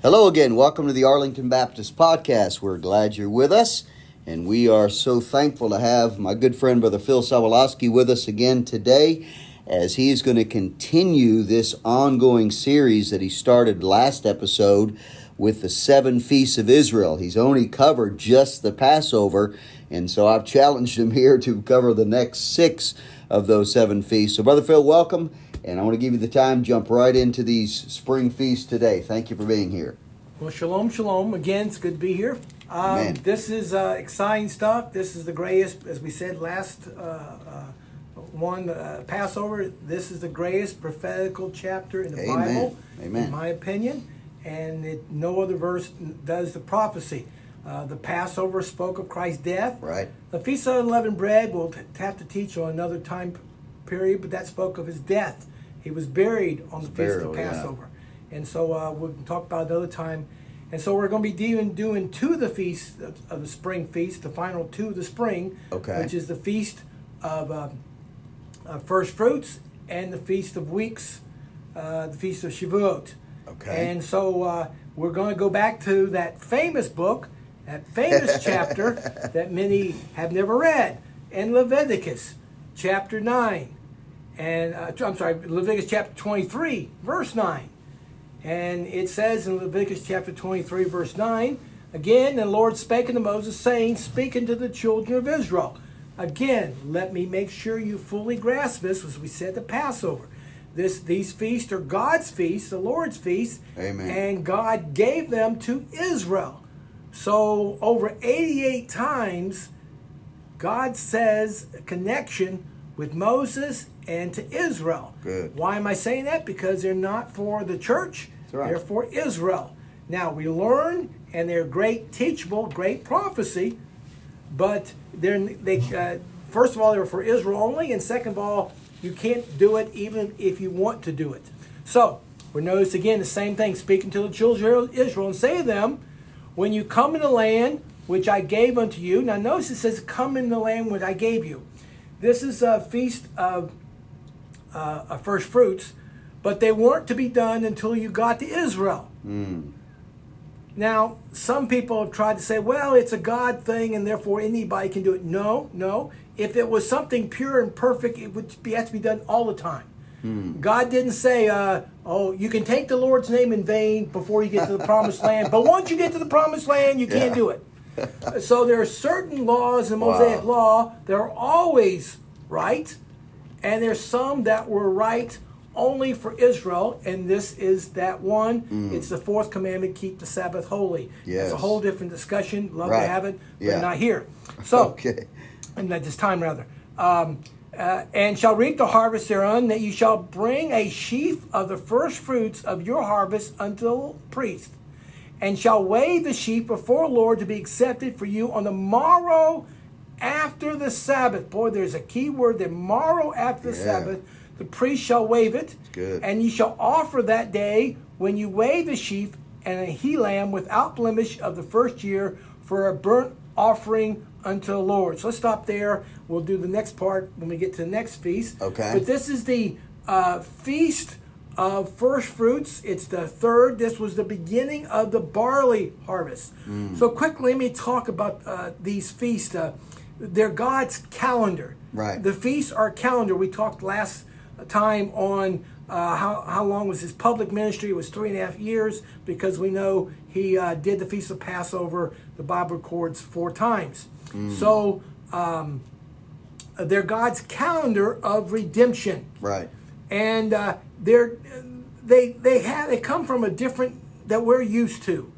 Hello again. Welcome to the Arlington Baptist Podcast. We're glad you're with us, and we are so thankful to have my good friend, Brother Phil Sawalowski, with us again today as he is going to continue this ongoing series that he started last episode with the seven feasts of Israel. He's only covered just the Passover, and so I've challenged him here to cover the next six of those seven feasts. So, Brother Phil, welcome. And I want to give you the time, jump right into these spring feasts today. Thank you for being here. Well, shalom, shalom. Again, it's good to be here. Um, this is uh, exciting stuff. This is the greatest, as we said last uh, uh, one, uh, Passover. This is the greatest prophetical chapter in the Amen. Bible, Amen. in my opinion. And it, no other verse does the prophecy. Uh, the Passover spoke of Christ's death. Right. The Feast of Unleavened Bread we'll t- have to teach on another time period, but that spoke of his death. He was buried on the Feast of yeah. Passover. And so uh, we'll talk about it another time. And so we're going to be doing, doing two of the feasts of, of the spring feast, the final two of the spring, Okay. which is the feast of uh, uh, first fruits and the feast of weeks, uh, the feast of Shavuot. Okay. And so uh, we're going to go back to that famous book, that famous chapter that many have never read, in Leviticus, chapter 9. And uh, I'm sorry, Leviticus chapter 23, verse 9. And it says in Leviticus chapter 23, verse 9, again, the Lord spake unto Moses, saying, Speaking to the children of Israel. Again, let me make sure you fully grasp this, as we said the Passover. This, these feasts are God's feasts, the Lord's feasts, Amen. and God gave them to Israel. So over 88 times, God says a connection with Moses and to Israel. Good. Why am I saying that? Because they're not for the church, right. they're for Israel. Now we learn, and they're great teachable, great prophecy, but they're they uh, first of all they're for Israel only, and second of all you can't do it even if you want to do it. So we notice again the same thing, speaking to the children of Israel and say to them, when you come in the land which I gave unto you. Now notice it says, "Come in the land which I gave you." This is a feast of uh, of first fruits, but they weren't to be done until you got to Israel. Now, some people have tried to say, well, it's a God thing and therefore anybody can do it. No, no. If it was something pure and perfect, it would be, have to be done all the time. God didn't say, uh, oh, you can take the Lord's name in vain before you get to the promised land, but once you get to the promised land, you can't do it. so there are certain laws in Mosaic Wow. law that are always right, and there's some that were right only for Israel, and this is that one. It's the fourth commandment: keep the Sabbath holy. It's Mm. A whole different discussion. Love Right. to have it, but Yeah. not here. So, Okay. and at this time rather. Um, uh, and shall reap the harvest thereon, that you shall bring a sheaf of the first fruits of your harvest unto the priest, and shall weigh the sheaf before the Lord to be accepted for you on the morrow after the Sabbath. Boy, there's a key word there. Morrow after the Yeah. Sabbath, the priest shall wave it, Good. and you shall offer that day when you weigh the sheaf and a he lamb without blemish of the first year for a burnt offering unto the Lord. So let's stop there. We'll do the next part when we get to the next feast. Okay. But this is the uh, feast of first fruits. It's the third. This was the beginning of the barley harvest. Mm. So quickly, let me talk about uh, these feasts. Uh, they're God's calendar. Right. The feasts are calendar. We talked last time on uh, how, how long was his public ministry. It was three and a half years because we know he uh, did the Feast of Passover, the Bible records, four times. So um, they're God's calendar of redemption. Right. And uh, they're, they, they, have, they come from a different, that we're used to.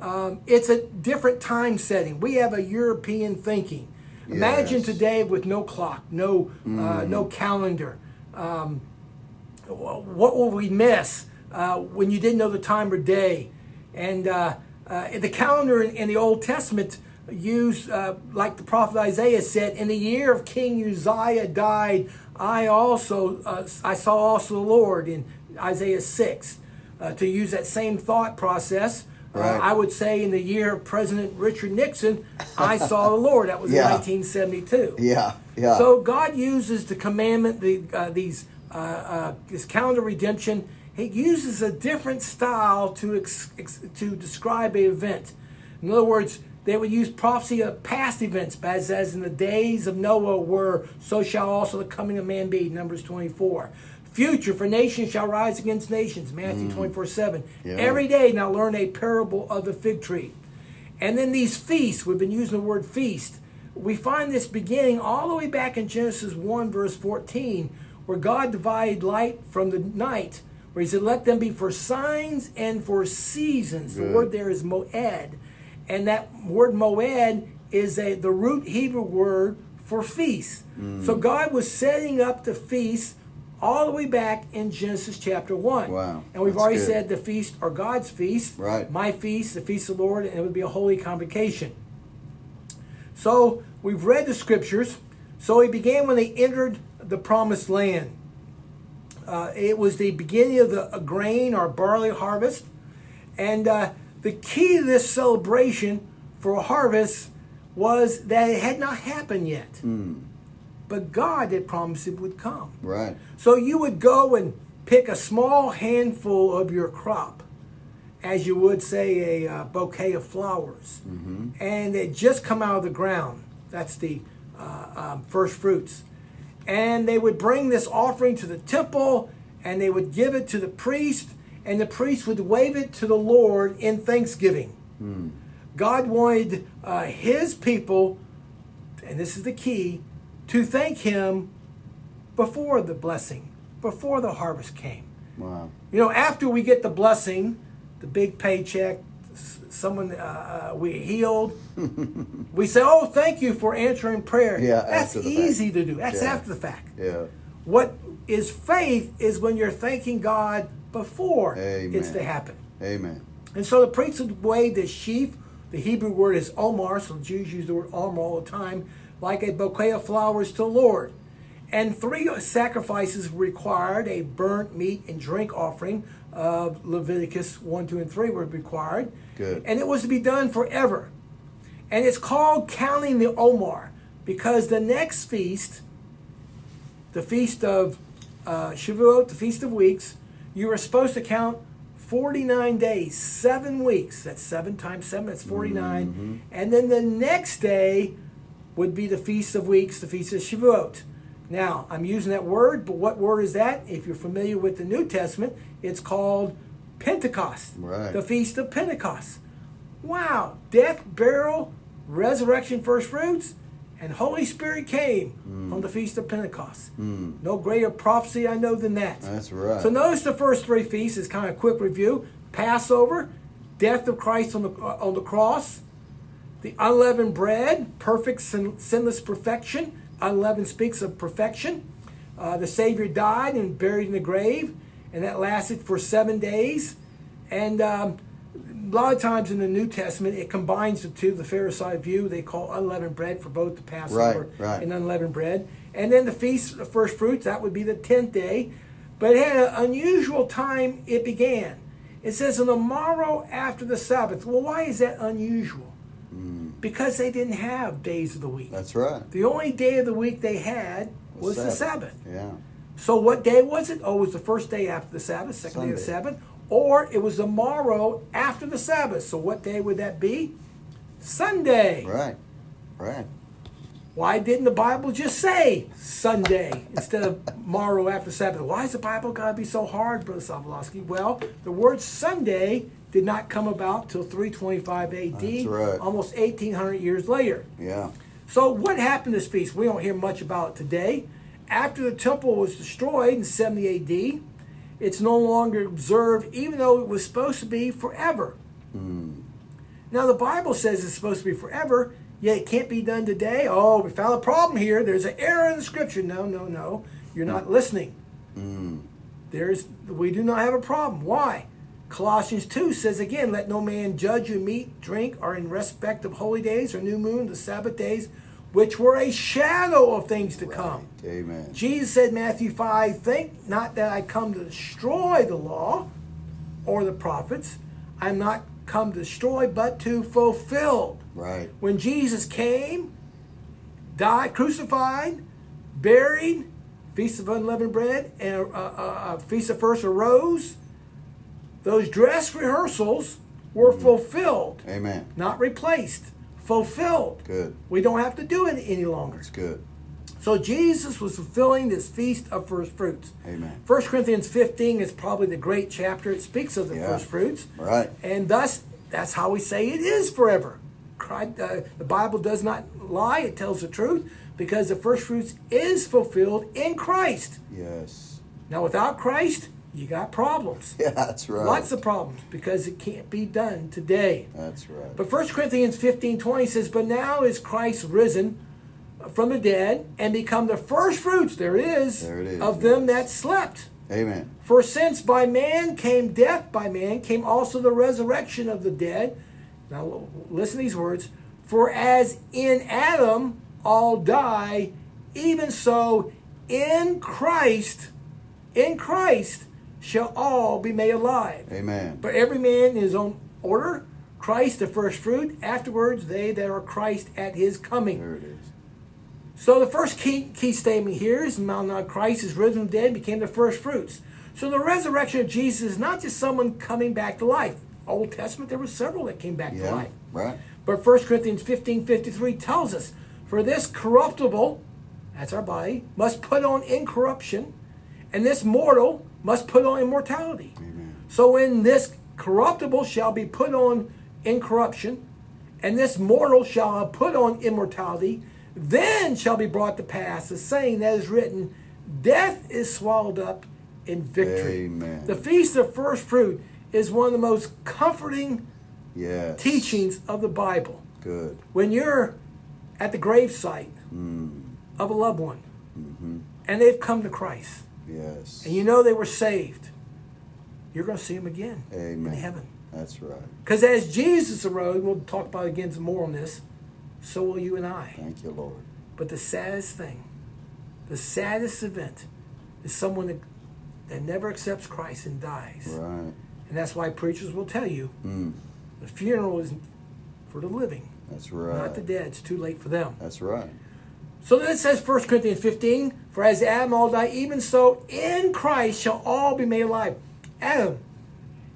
Um, it's a different time setting. We have a European thinking. Imagine today with no clock, no uh, no calendar. Um, what will we miss uh, when you didn't know the time or day? And uh, uh, the calendar in, in the Old Testament used, uh, like the prophet Isaiah said, in the year of King Uzziah died, I also uh, I saw also the Lord in Isaiah six. Uh, to use that same thought process, uh, I would say in the year of President Richard Nixon, I saw the Lord. That was Yeah. in 1972. Yeah. Yeah. So God uses the commandment, the uh, these uh, uh, this calendar redemption. He uses a different style to ex, ex, to describe an event. In other words, they would use prophecy of past events, as, as in the days of Noah were, so shall also the coming of man be, Numbers 24. Future, for nations shall rise against nations, Matthew mm. 24 7. Yeah. Every day now learn a parable of the fig tree. And then these feasts, we've been using the word feast. We find this beginning all the way back in Genesis 1, verse 14, where God divided light from the night, where He said, Let them be for signs and for seasons. The word there is moed. And that word moed is a, the root Hebrew word for feast. Mm. So God was setting up the feast all the way back in Genesis chapter 1. Wow, And we've already good. said the feast are God's feast. Right. My feast, the feast of the Lord, and it would be a holy convocation. So we've read the scriptures. So he began when they entered the promised land. Uh, it was the beginning of the grain or barley harvest. And uh, the key to this celebration for a harvest was that it had not happened yet. But God had promised it would come. Right. So you would go and pick a small handful of your crop, as you would say a uh, bouquet of flowers, and it just come out of the ground. That's the uh, um, first fruits, and they would bring this offering to the temple, and they would give it to the priest, and the priest would wave it to the Lord in thanksgiving. God wanted uh, His people, and this is the key, to thank Him before the blessing, before the harvest came. Wow. You know, after we get the blessing, the big paycheck, someone uh, uh, we healed, we say, "Oh, thank you for answering prayer." Yeah, that's the fact. easy to do. That's Yeah. after the fact. Yeah. What is faith is when you're thanking God before Amen. it's to happen. Amen. And so the priest would wave the sheaf. The Hebrew word is omer, so Jews use the word omer all the time, like a bouquet of flowers to the Lord. And three sacrifices required a burnt meat and drink offering of Leviticus 1, 2, and 3 were required. Good. And it was to be done forever. And it's called counting the Omer because the next feast, the feast of uh, Shavuot, the feast of weeks, you were supposed to count 49 days, seven weeks. That's seven times seven, that's 49. And then the next day would be the feast of weeks, the feast of Shavuot. Now, I'm using that word, but what word is that? If you're familiar with the New Testament, it's called Pentecost, Right. the feast of Pentecost. Wow, death, burial, resurrection, first fruits, and Holy Spirit came Hmm. on the feast of Pentecost. No greater prophecy I know than that. That's right. So notice the first three feasts is kind of a quick review: Passover, death of Christ on the uh, on the cross, the unleavened bread, perfect sin, sinless perfection. Unleavened speaks of perfection. Uh, the Savior died and buried in the grave, and that lasted for seven days. And um, a lot of times in the New Testament, it combines the two. The Pharisee view they call unleavened bread for both the Passover Right, right. and unleavened bread. And then the feast of first fruits, that would be the tenth day. But it had an unusual time it began. It says on the morrow after the Sabbath. Well, why is that unusual? Because they didn't have days of the week. That's right. The only day of the week they had was the Sabbath. Yeah. So what day was it? Oh, it was the first day after the Sabbath, second day of the Sabbath, or it was the morrow after the Sabbath. So what day would that be? Sunday. Right. Right. Why didn't the Bible just say Sunday instead of morrow after Sabbath? Why is the Bible got to be so hard, Brother Sobolowski? Well, the word Sunday did not come about till 325 AD, That's right. almost 1800 years later. Yeah. So what happened to this feast? We don't hear much about it today. After the temple was destroyed in 70 AD, it's no longer observed, even though it was supposed to be forever. Hmm. Now the Bible says it's supposed to be forever, yet it can't be done today. Oh, we found a problem here. There's an error in the scripture. No, no, no. You're not hmm. listening. Hmm. There's we do not have a problem. Why? Colossians 2 says again, let no man judge you in meat, drink, or in respect of holy days or new moon, the Sabbath days, which were a shadow of things to come. Amen. Jesus said, Matthew 5, think not that I come to destroy the law or the prophets. I'm not come to destroy, but to fulfill. Right. When Jesus came, died, crucified, buried, feast of unleavened bread, and a, a, a feast of first arose, Those dress rehearsals were fulfilled, Amen. not replaced. Fulfilled. Good. We don't have to do it any longer. That's good. So Jesus was fulfilling this feast of first fruits. Amen. 1 Corinthians 15 is probably the great chapter. It speaks of the Yeah. first fruits. Right. And thus, that's how we say it is forever. Christ, uh, the Bible does not lie, it tells the truth because the first fruits is fulfilled in Christ. Yes. Now, without Christ, you got problems. Yeah, that's right. Lots of problems because it can't be done today. That's right. But 1 Corinthians 15 20 says, But now is Christ risen from the dead and become the first fruits, there is, There it is, of them that slept. Amen. For since by man came death, by man came also the resurrection of the dead. Now listen to these words. For as in Adam all die, even so in Christ, in Christ shall all be made alive. Amen. But every man in his own order, Christ the first fruit, afterwards they that are Christ at his coming. There it is. So the first key key statement here is Mount now Christ is risen from the dead, became the first fruits. So the resurrection of Jesus is not just someone coming back to life. Old Testament, there were several that came back to Yeah. life. Right. But 1 Corinthians 15 53 tells us, For this corruptible, that's our body, must put on incorruption, and this mortal must put on immortality. Amen. So when this corruptible shall be put on incorruption, and this mortal shall put on immortality, then shall be brought to pass the saying that is written, Death is swallowed up in victory. Amen. The feast of first fruit is one of the most comforting Yes. teachings of the Bible. Good. When you're at the gravesite Mm. of a loved one Mm-hmm. and they've come to Christ Yes. and you know they were saved, you're going to see them again Amen. in heaven. That's right. Because as Jesus arose, we'll talk about again some more on this, so will you and I. Thank you, Lord. But the saddest thing, the saddest event, is someone that, that never accepts Christ and dies. Right. And that's why preachers will tell you Mm. the funeral is for the living, That's right. not the dead. It's too late for them. That's right. So then it says 1 Corinthians 15, For as Adam all died, even so in Christ shall all be made alive. Adam,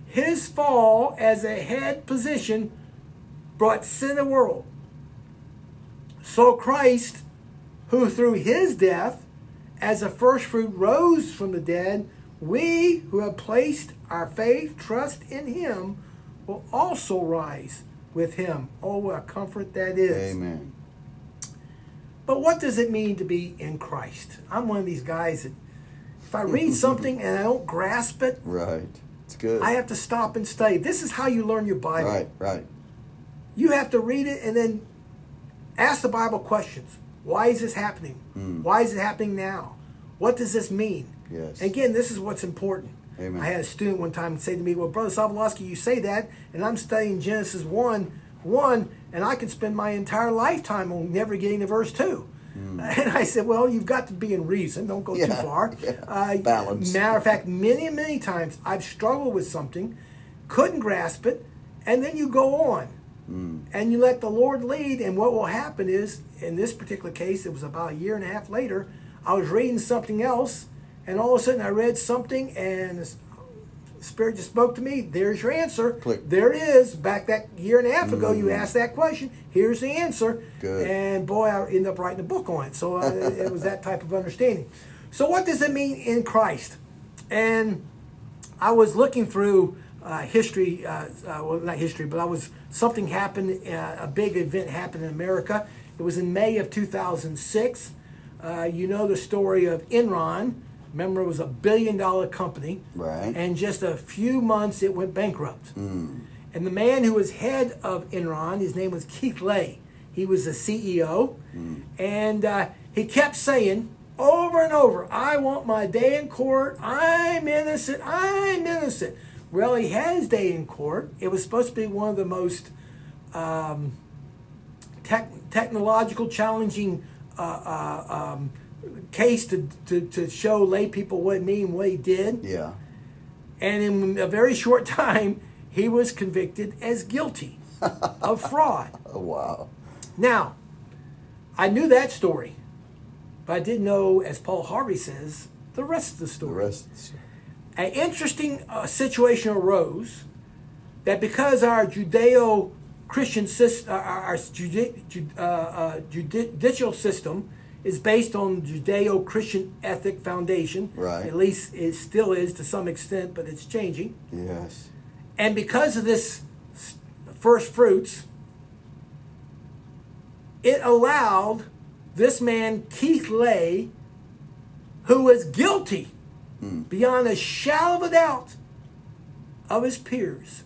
his fall as a head position brought sin in the world. So Christ, who through his death as a first fruit rose from the dead, we who have placed our faith, trust in him, will also rise with him. Oh, what a comfort that is. Amen. But what does it mean to be in Christ? I'm one of these guys that if I read something and I don't grasp it, Right. It's good. I have to stop and study. This is how you learn your Bible. right. Right. You have to read it and then ask the Bible questions. Why is this happening? Hmm. Why is it happening now? What does this mean? Yes. Again, this is what's important. Amen. I had a student one time say to me, Well, Brother Sobolowski, you say that, and I'm studying Genesis 1, 1, and I could spend my entire lifetime on never getting to verse 2. And I said, Well, you've got to be in reason. Don't go too Hmm. Far. yeah. Uh, Balance. Matter of fact, many, many times I've struggled with something, couldn't grasp it, and then you go on. Hmm. And you let the Lord lead, and what will happen is, in this particular case, it was about a year and a half later, I was reading something else, and all of a sudden I read something, and Spirit just spoke to me. There's your answer. Click. There it is. Back that year and a half ago, you asked that question. Here's the answer. Good. And boy, I ended up writing a book on it. So uh, it was that type of understanding. So, what does it mean in Christ? And I was looking through uh, history, uh, uh, well, not history, but I was something happened, uh, a big event happened in America. It was in May of 2006. Uh, you know the story of Enron. Remember, it was a billion dollar company. Right. And just a few months it went bankrupt. Mm. And the man who was head of Enron, his name was Keith Lay. He was the CEO. And uh, he kept saying over and over, I want my day in court. I'm innocent. I'm innocent. Well, he had his day in court. It was supposed to be one of the most um, tech, technological challenging uh, uh, um, case to, to, to show lay people what it mean, what he did. Yeah. And in a very short time, he was convicted as guilty of fraud. Oh wow. Now, I knew that story, but I didn't know, as Paul Harvey says, the rest of the story. The story. rest. an interesting uh, situation arose that because our Judeo Christian system, our, our judi- ju- uh, uh, judicial system is based on Judeo Christian ethic foundation. Right. At least it still is to some extent, but it's changing. Yes. And because of this first fruits, it allowed this man, Keith Lay, who was guilty beyond a shadow of a doubt of his peers.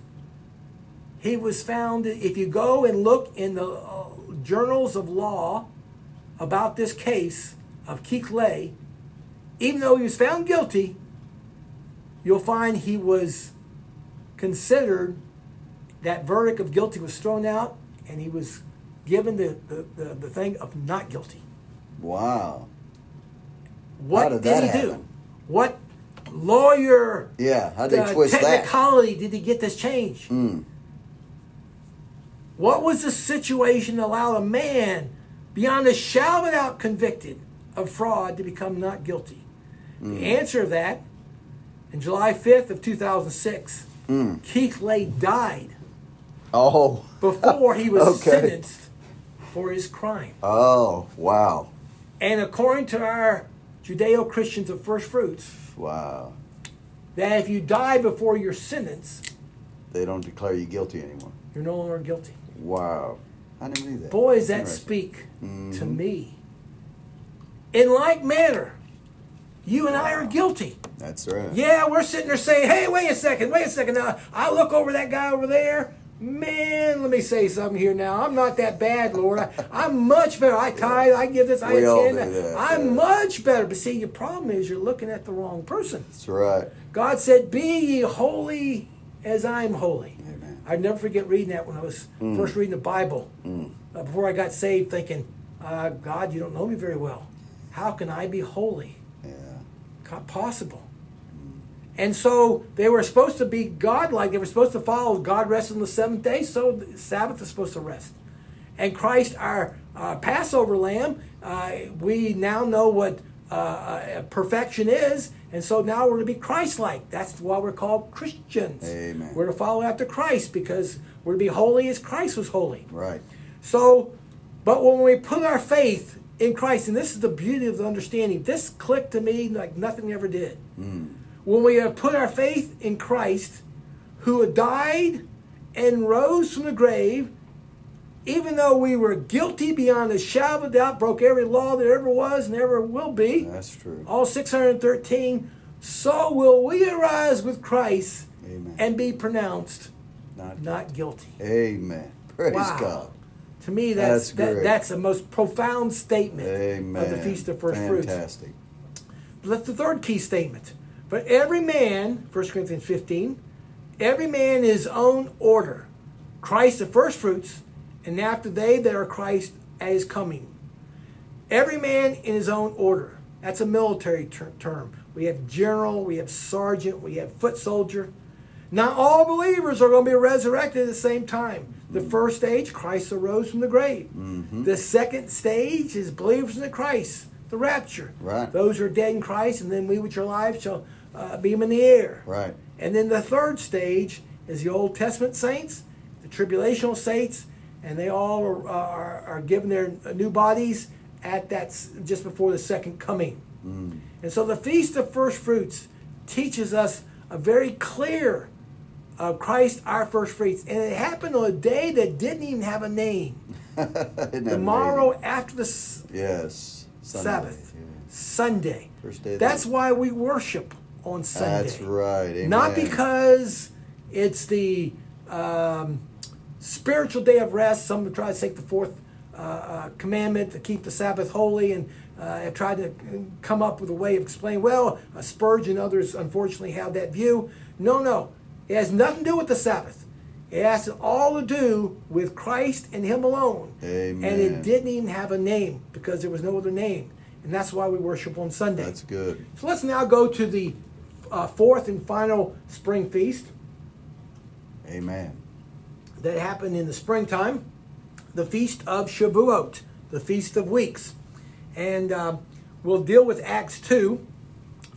He was found, if you go and look in the uh, journals of law about this case of Keith Lay, even though he was found guilty, you'll find he was considered that verdict of guilty was thrown out and he was given the, the, the, the thing of not guilty. Wow. What How did, did that he do? What lawyer Yeah. How'd they uh, twist that? technicality did he get this change? Mm. What was the situation that allowed a man beyond a shadow of doubt convicted of fraud to become not guilty? Mm. The answer of that, in July 5th of 2006, Mm. Keith Lay died Oh. before he was Okay. sentenced for his crime. Oh. Wow. And according to our Judeo Christians of First Fruits, Wow. that if you die before your sentence, They don't declare you guilty anymore. you're no longer guilty. Wow. I knew that. Boy, does that speak to Mhm. me. In like manner, you and I are guilty. That's right. Yeah, we're sitting there saying, hey, wait a second, wait a second. Now, I look over that guy over there. Man, let me say something here now. I'm not that bad, Lord. I, I'm much better. I tithe, I give this, I We all attend. that, I'm yeah. much better. But see, your problem is you're looking at the wrong person. That's right. God said, Be ye holy as I'm holy. I'd never forget reading that when I was Mm. first reading the Bible uh, before I got saved, thinking, uh, God, you don't know me very well. How can I be holy? Yeah. Not possible. And so they were supposed to be godlike. They were supposed to follow God rested on the seventh day, so the Sabbath is supposed to rest. And Christ, our uh, Passover lamb, uh, we now know what uh, uh, perfection is, and so now we're to be Christ-like. That's why we're called Christians. Amen. We're to follow after Christ because we're to be holy as Christ was holy. Right. So, but when we put our faith in Christ, and this is the beauty of the understanding, this clicked to me like nothing ever did. Hmm. When we have put our faith in Christ, who had died and rose from the grave, even though we were guilty beyond a shadow of a doubt, broke every law there ever was and ever will be, That's true. all 613, so will we arise with Christ Amen. and be pronounced Not, not guilty. Amen. Praise Wow. God. To me, that's That's that, that's the most profound statement Amen. of the Feast of First Fruits. Fantastic. That's the third key statement. But every man, 1 Corinthians 15, every man his own order. Christ the first fruits, and after they that are Christ at his coming. Every man in his own order. That's a military ter- term. We have general, we have sergeant, we have foot soldier. Not all believers are going to be resurrected at the same time. The first stage, Christ arose from the grave. The second stage is believers in the Christ, the rapture. Right. Those who are dead in Christ, and then we which are alive shall uh, be in the air. Right. And then the third stage is the Old Testament saints, the tribulational saints, and they all are, are, are given their new bodies at that just before the second coming. And so the Feast of First Fruits teaches us a very clear of Christ, our first fruits. And it happened on a day that didn't even have a name. Isn't that after the s- Yes. Sunday. Sabbath, Yeah. Sunday. First day That's week. why we worship on Sunday. That's right. Amen. Not because it's the um, spiritual day of rest. Some have tried to take the fourth uh, uh, commandment to keep the Sabbath holy and uh, have tried to come up with a way of explaining, well, uh, Spurgeon and others unfortunately have that view. No, no. It has nothing to do with the Sabbath. It has all to do with Christ and Him alone. Amen. And it didn't even have a name because there was no other name. And that's why we worship on Sunday. That's good. So let's now go to the uh, fourth and final spring feast Amen. That happened in the springtime, the Feast of Shavuot, the Feast of Weeks. And uh, we'll deal with Acts 2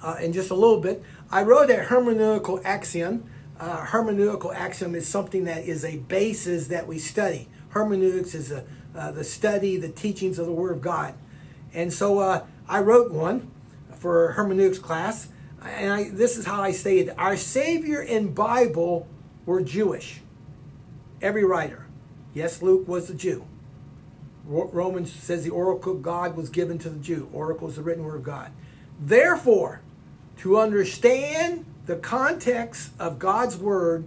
uh, in just a little bit. I wrote a hermeneutical axiom. Uh, hermeneutical axiom is something that is a basis that we study. Hermeneutics is a, uh, the study, the teachings of the Word of God. And so uh, I wrote one for hermeneutics class, and I, this is how I stated: Our Savior and Bible were Jewish. Every writer, yes, Luke was a Jew. Romans says the oracle of God was given to the Jew. Oracle is the written word of God. Therefore, to understand the context of God's word,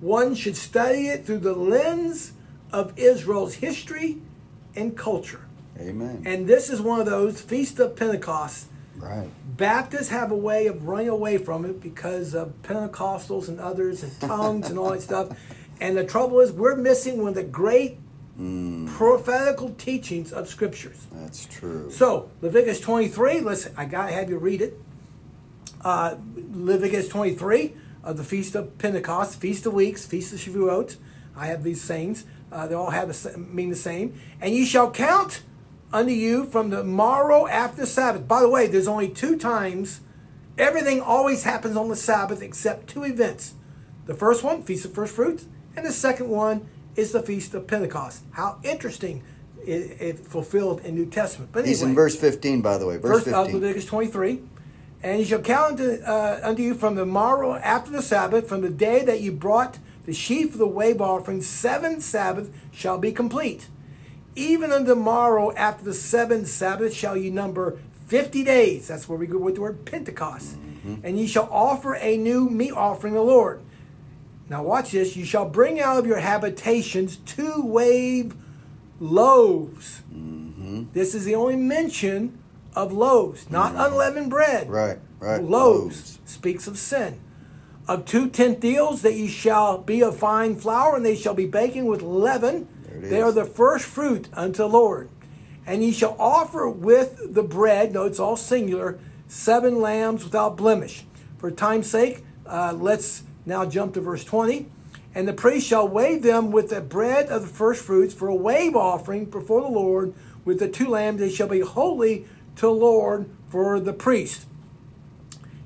one should study it through the lens of Israel's history and culture. Amen. And this is one of those Feast of Pentecost. Right. Baptists have a way of running away from it because of Pentecostals and others and tongues and all that stuff. And the trouble is, we're missing one of the great mm. prophetical teachings of scriptures. That's true. So, Leviticus 23, listen, I got to have you read it. Uh, Leviticus 23 of the Feast of Pentecost, Feast of Weeks, Feast of Shavuot. I have these sayings. Uh, they all have the, mean the same. And ye shall count unto you from the morrow after Sabbath. By the way, there's only two times. Everything always happens on the Sabbath except two events. The first one, Feast of First Fruits, and the second one is the Feast of Pentecost. How interesting it, it fulfilled in New Testament. But anyway, He's in verse 15, by the way. Verse, verse 15. Leviticus 23. And you shall count unto, uh, unto you from the morrow after the Sabbath, from the day that you brought the sheaf of the wave offering, seven Sabbath shall be complete. Even on the morrow after the seventh Sabbath shall you number fifty days. That's where we go with the word Pentecost. Mm-hmm. And ye shall offer a new meat offering to the Lord. Now watch this. You shall bring out of your habitations two wave loaves. Mm-hmm. This is the only mention of loaves, not mm-hmm. unleavened bread. Right, right. Loaves, loaves, speaks of sin. Of two tenth deals that ye shall be of fine flour, and they shall be baking with leaven. They are the first fruit unto the Lord. And ye shall offer with the bread, no, it's all singular, seven lambs without blemish. For time's sake, uh, let's now jump to verse 20. And the priest shall wave them with the bread of the first fruits for a wave offering before the Lord with the two lambs. They shall be holy to the Lord for the priest.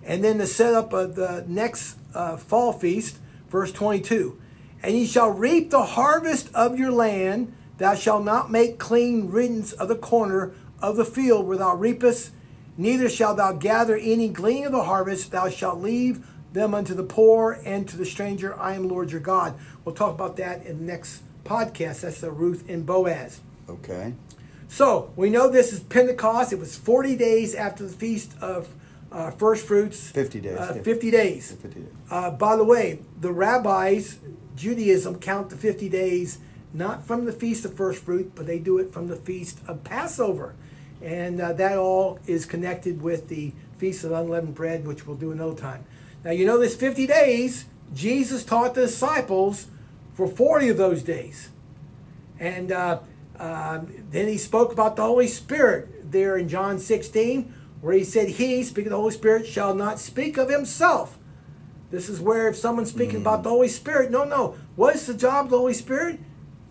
And then the setup of the next uh, fall feast, verse 22. And ye shall reap the harvest of your land. Thou shalt not make clean riddance of the corner of the field where thou reapest, neither shalt thou gather any glean of the harvest. Thou shalt leave them unto the poor and to the stranger. I am Lord your God. We'll talk about that in the next podcast. That's the Ruth and Boaz. Okay. So we know this is Pentecost. It was 40 days after the feast of uh, first fruits. 50 days. Uh, 50 days. 50 days. Uh, by the way, the rabbis, Judaism, count the 50 days not from the feast of first fruit, but they do it from the feast of Passover. And uh, that all is connected with the feast of unleavened bread, which we'll do another time. Now, you know, this 50 days, Jesus taught the disciples for 40 of those days. And uh, uh, then he spoke about the Holy Spirit there in John 16, where he said, He, speaking of the Holy Spirit, shall not speak of himself. This is where if someone's speaking mm. about the Holy Spirit, no, no. What is the job of the Holy Spirit?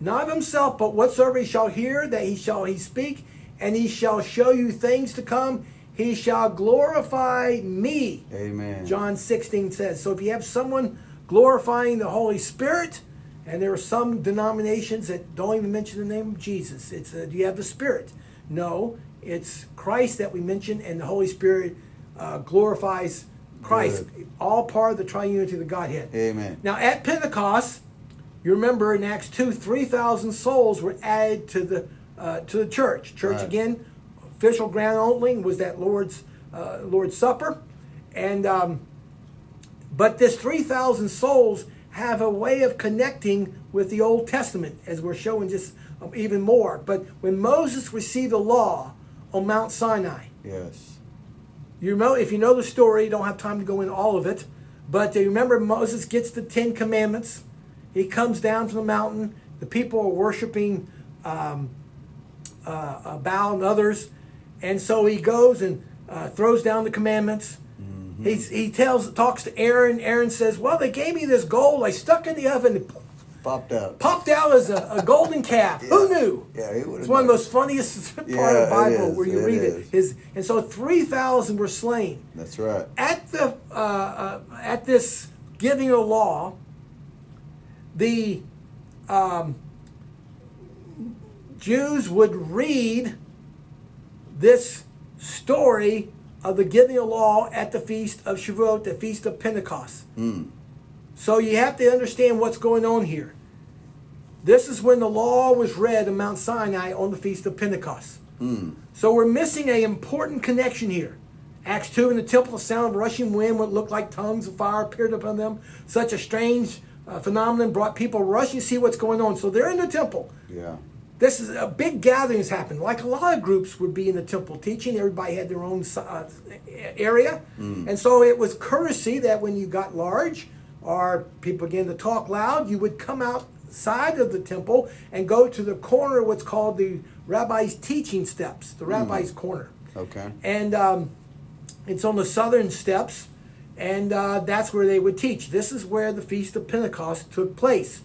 Not of himself, but whatsoever he shall hear, that he shall he speak, and he shall show you things to come he shall glorify me. Amen. John 16 says. So if you have someone glorifying the Holy Spirit, and there are some denominations that don't even mention the name of Jesus. It's uh, do you have the Spirit? No, it's Christ that we mention, and the Holy Spirit uh, glorifies Christ. Good. All part of the triunity of the Godhead. Amen. Now at Pentecost, you remember in Acts two, three thousand souls were added to the uh, to the church. Church right. again official grand opening was that Lord's uh, Lord's Supper, and um, but this three thousand souls have a way of connecting with the Old Testament, as we're showing just um, even more. But when Moses received the law on Mount Sinai, yes, you know if you know the story, you don't have time to go into all of it. But you remember Moses gets the Ten Commandments. He comes down from the mountain. The people are worshiping um, uh, Baal and others. And so he goes and uh, throws down the commandments. Mm-hmm. He, he tells, talks to Aaron. Aaron says, Well, they gave me this gold. I stuck in the oven. popped out. Popped out as a, a golden calf. Who knew? Yeah, he would've It's one of the most funniest part Yeah, of the Bible where you it read is. it. His, and so 3,000 were slain. That's right. At the uh, uh, at this giving of law, the um, Jews would read this story of the giving of law at the feast of Shavuot, the feast of Pentecost. So you have to understand what's going on here. This is when the law was read on Mount Sinai on the feast of Pentecost. So we're missing an important connection here. Acts 2 in the temple, the sound of rushing wind, what looked like tongues of fire appeared upon them. Such a strange uh, phenomenon brought people rushing to see what's going on. So they're in the temple. Yeah. This is a big gatherings happened. Like a lot of groups would be in the temple teaching. Everybody had their own uh, area, and so it was courtesy that when you got large or people began to talk loud, you would come outside of the temple and go to the corner, what's called the rabbi's teaching steps, the rabbi's corner, Okay. and um, it's on the southern steps, and uh, that's where they would teach. This is where the feast of Pentecost took place.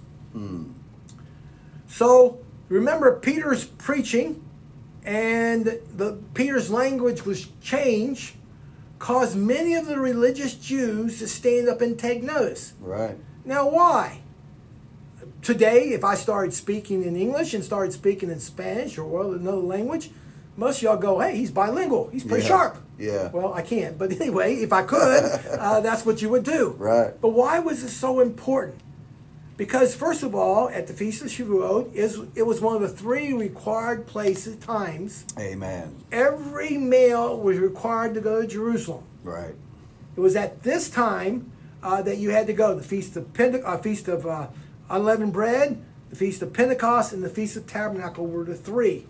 So remember, Peter's preaching, and the Peter's language was changed, caused many of the religious Jews to stand up and take notice. Right. Now, why? Today, if I started speaking in English and started speaking in Spanish or well, another language, most of y'all go, "Hey, he's bilingual. He's pretty Yeah. sharp." Yeah. Well, I can't, but anyway, if I could, uh, that's what you would do. Right. But why was this so important? Because first of all, at the Feast of Shavuot, is it was one of the three required places times Amen. every male was required to go to Jerusalem. Right. It was at this time uh, that you had to go. The feast of Pente- uh, feast of uh, unleavened bread, the feast of Pentecost, and the feast of Tabernacle were the three.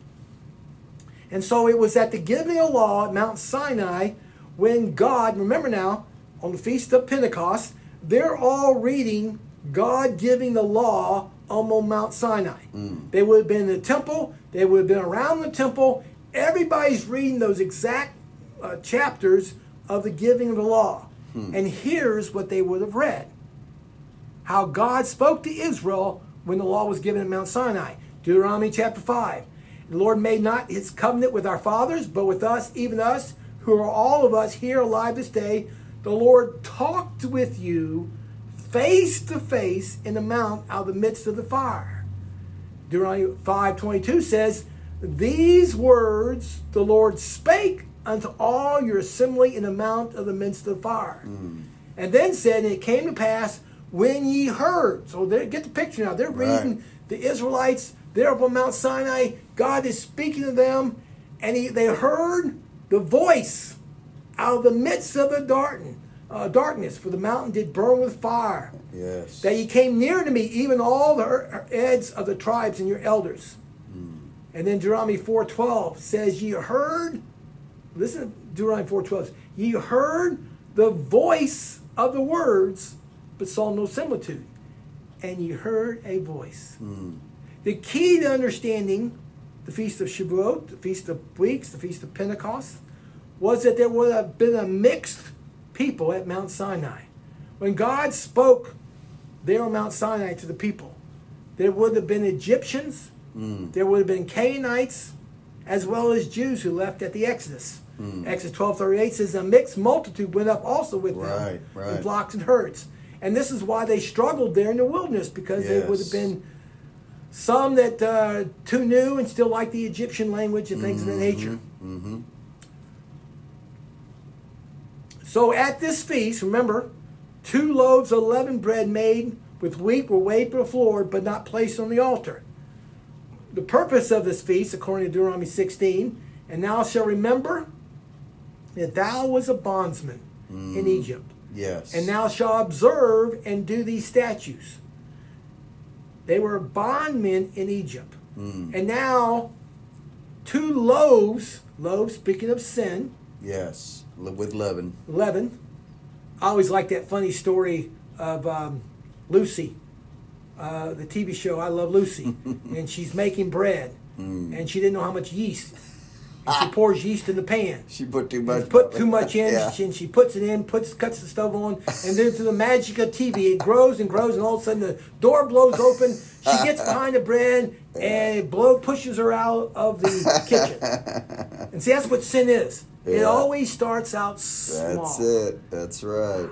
And so it was at the giving of law at Mount Sinai when God, remember now, on the feast of Pentecost, they're all reading God giving the law on Mount Sinai. They would have been in the temple, they would have been around the temple. Everybody's reading those exact uh, chapters of the giving of the law. And here's what they would have read how God spoke to Israel when the law was given at Mount Sinai. Deuteronomy chapter 5. The Lord made not his covenant with our fathers, but with us, even us, who are all of us here alive this day. The Lord talked with you face to face in the mount out of the midst of the fire. Deuteronomy 5:22 says, "These words the Lord spake unto all your assembly in the mount of the midst of the fire." Hmm. And then said, "And it came to pass when ye heard." So they get the picture now. They're reading Right. the Israelites. They're up on Mount Sinai. God is speaking to them, and he, they heard the voice out of the midst of the darkness. Uh, darkness, for the mountain did burn with fire Yes. that ye came near to me, even all the er- heads of the tribes and your elders. And then Deuteronomy 4.12 says, ye heard, listen to Deuteronomy 4.12, ye heard the voice of the words, but saw no similitude. And ye heard a voice. The key to understanding the Feast of Shavuot, the Feast of Weeks, the Feast of Pentecost, was that there would have been a mixed people at Mount Sinai. When God spoke there on Mount Sinai to the people, there would have been Egyptians, there would have been Canaanites, as well as Jews who left at the Exodus. Exodus twelve thirty eight says, A mixed multitude went up also with Right, them right. in flocks and herds. And this is why they struggled there in the wilderness, because there would have been some that uh, too new and still like the Egyptian language and things of that nature. Mm-hmm. So at this feast, remember, two loaves of leavened bread made with wheat were weighed before but not placed on the altar. The purpose of this feast, according to Deuteronomy 16, and thou shalt remember that thou was a bondsman in mm, Egypt, Yes. and thou shalt observe and do these statutes. They were bondmen in Egypt. Mm. And now, two loaves, loaves, speaking of sin, Yes. With leaven. leaven. I always like that funny story of um, Lucy, uh, the TV show. I love Lucy, and she's making bread, and she didn't know how much yeast and she pours yeast in the pan. She put too much. Put too much in, Yeah. and she puts it in, puts cuts the stove on, and then through the magic of TV, it grows and grows, and all of a sudden the door blows open. She gets behind the bread, and it blow pushes her out of the kitchen. And see, that's what sin is. It always starts out small. That's it. That's right.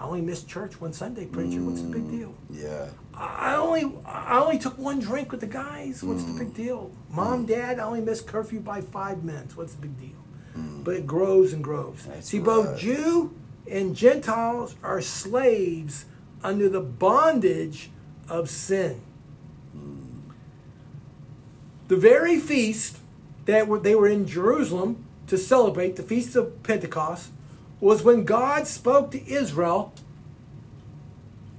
I only missed church one Sunday, preacher. What's the big Mm. deal? Yeah. I only I only took one drink with the guys. What's the Mm. big deal? Mom, dad, I only missed curfew by five minutes. What's the big deal? But it grows and grows. Mm. That's See, both. Jew and Gentiles are slaves under the bondage of sin. Mm. The very feast that were, they were in Jerusalem to celebrate, the Feast of Pentecost, was when God spoke to Israel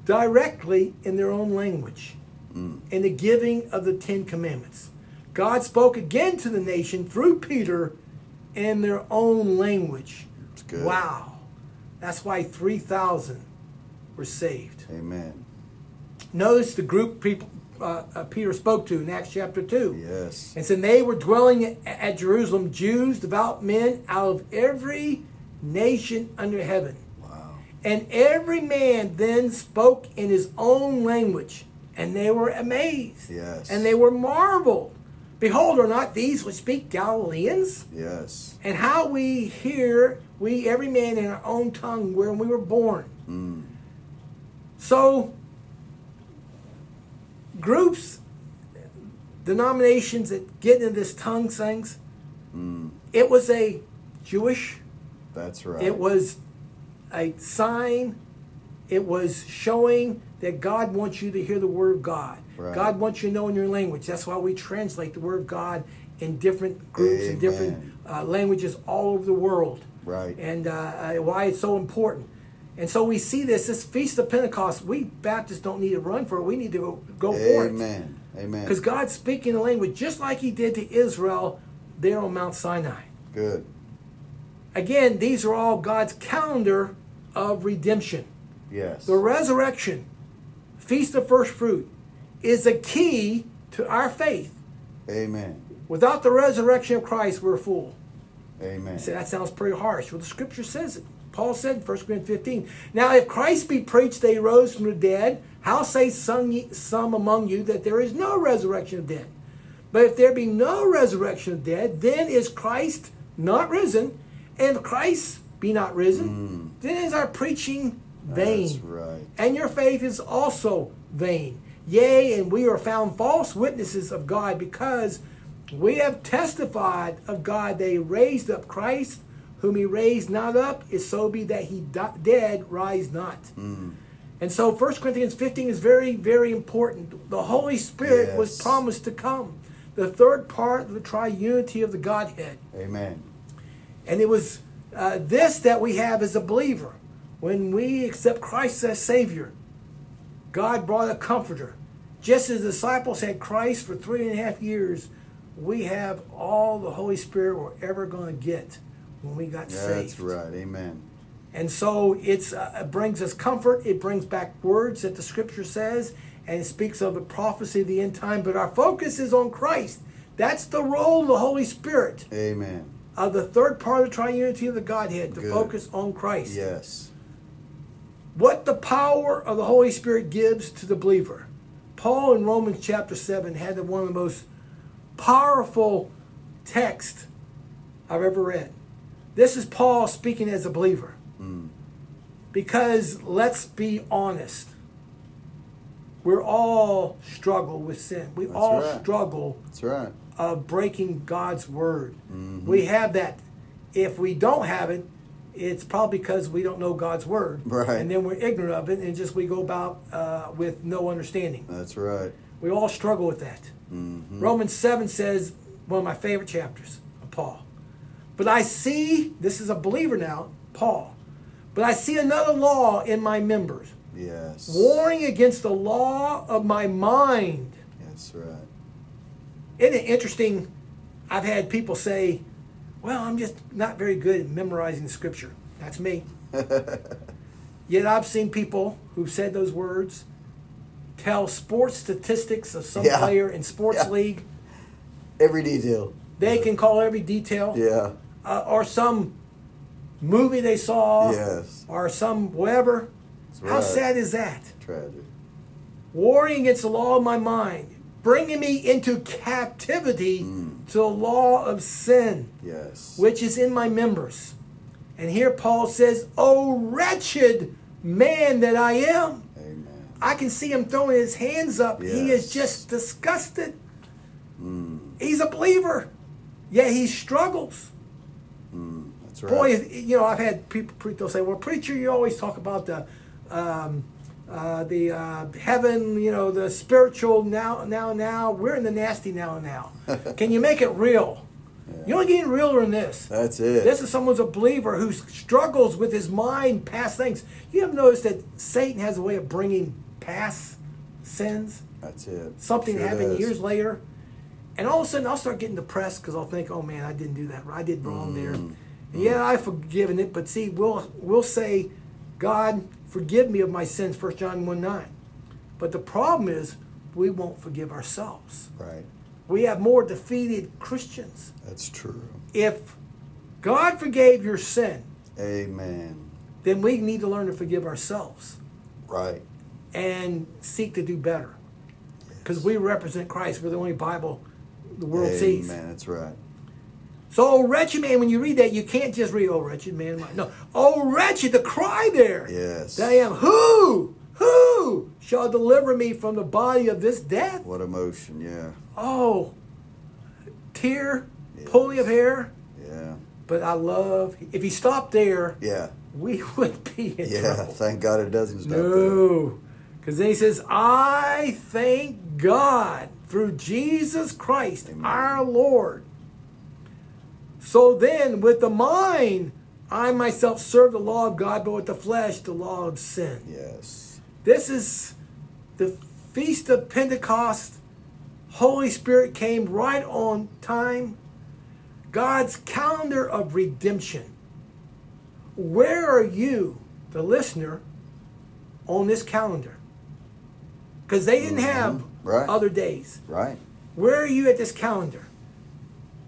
directly in their own language in the giving of the Ten Commandments. God spoke again to the nation through Peter in their own language. Wow. That's why 3,000 were saved. Amen. Notice the group people uh, uh, Peter spoke to in Acts chapter 2. Yes. And said they were dwelling at, at Jerusalem, Jews, devout men out of every nation under heaven. And every man then spoke in his own language, and they were amazed. Yes. And they were marveled. Behold, are not these which speak Galileans? Yes. And how we hear, we every man in our own tongue where we were born. Mm. So, groups, denominations that get into this tongue things, Mm. it was a Jewish That's right. It was a sign. It was showing that God wants you to hear the word of God. Right. God wants you to know in your language. That's why we translate the word of God in different groups and different uh, languages all over the world. Right. And uh, uh, why it's so important. And so we see this, this Feast of Pentecost, we Baptists don't need to run for it. We need to go, go for it. Amen. Amen. Because God's speaking the language just like he did to Israel there on Mount Sinai. Good. Again, these are all God's calendar of redemption. Yes. The resurrection, feast of first fruit, is a key to our faith. Amen. Without the resurrection of Christ, we're a fool. Amen. You say that sounds pretty harsh. Well, the scripture says it. Paul said in 1 Corinthians 15, Now if Christ be preached that he rose from the dead, how say some, some among you that there is no resurrection of dead? But if there be no resurrection of dead, then is Christ not risen? And if Christ be not risen, mm. Then is our preaching vain. That's right. And your faith is also vain. Yea, and we are found false witnesses of God because we have testified of God They raised up Christ, whom he raised not up, if so be that he di- dead rise not. Mm. And so 1 Corinthians 15 is very, very important. The Holy Spirit was promised to come, the third part of the triunity of the Godhead. Amen. And it was uh, this that we have as a believer. When we accept Christ as Savior, God brought a comforter. Just as the disciples had Christ for three and a half years, we have all the Holy Spirit we're ever going to get when we got That's saved. That's right. Amen. And so it's, uh, it brings us comfort. It brings back words that the Scripture says, and it speaks of the prophecy of the end time. But our focus is on Christ. That's the role of the Holy Spirit Amen. Of the third part of the triunity of the Godhead to Good. focus on Christ. Yes. What the power of the Holy Spirit gives to the believer. Paul in Romans chapter 7 had one of the most powerful texts I've ever read. This is Paul speaking as a believer. Mm. Because let's be honest, we're all struggle with sin. We That's all right. struggle That's right. Of breaking God's word. Mhm. We have that. If we don't have it, it's probably because we don't know God's word, Right. and then we're ignorant of it, and just we go about uh, with no understanding. That's right. We all struggle with that. hmm Romans seven says one of my favorite chapters of Paul. But I see this is a believer now, Paul. But I see another law in my members, Yes. warring against the law of my mind. That's right. Isn't it interesting? I've had people say, Well, I'm just not very good at memorizing scripture. That's me. Yet I've seen people who've said those words tell sports statistics of some Yeah. player in sports Yeah. league. Every detail. They can call every detail. Yeah. Uh, or some movie they saw. Yes. Or some whatever. That's How sad is that? Tragic. Warring against the law of my mind, bringing me into captivity mm. to the law of sin, Yes. which is in my members. And here Paul says, Oh, wretched man that I am. Amen. I can see him throwing his hands up. He is just disgusted. Mm. He's a believer, yet he struggles. Mm, that's right. Boy, you know, I've had people they'll say, "Well, preacher, you always talk about the um, uh, the uh, heaven, you know, the spiritual now, now, now. We're in the nasty now, now. Can you make it real? You don't get realer in this. That's it. This is someone's a believer who struggles with his mind past things. You have noticed that Satan has a way of bringing past sins, That's it. something Sure happened does. years later, and all of a sudden I'll start getting depressed because I'll think, "Oh man, I didn't do that. I did wrong there." Mm. Yeah, I've forgiven it, but see, we'll we'll say, "God, forgive me of my sins." First John one nine. But the problem is, we won't forgive ourselves. Right. We have more defeated Christians. That's true. If God forgave your sin, Amen. then we need to learn to forgive ourselves Right. and seek to do better. Because we represent Christ. We're the only Bible the world Amen. sees. Amen. That's right. So, oh, wretched man, when you read that, you can't just read, oh, wretched man. No, oh, wretched, the cry there. Yes. That I am. Who, who shall deliver me from the body of this death? What emotion. Yeah. Oh, tear, Yes. pulling of hair. Yeah. But I love, if he stopped there, Yeah. we would be in Yeah. trouble. Yeah, thank God it doesn't stop there. No. Because then he says, I thank God through Jesus Christ, Amen. our Lord. So then, with the mind, I myself serve the law of God, but with the flesh, the law of sin. Yes. This is the Feast of Pentecost. Holy Spirit came right on time. God's calendar of redemption. Where are you, the listener, on this calendar? Because they didn't have Mhm. Right. other days. Right. Where are you at this calendar?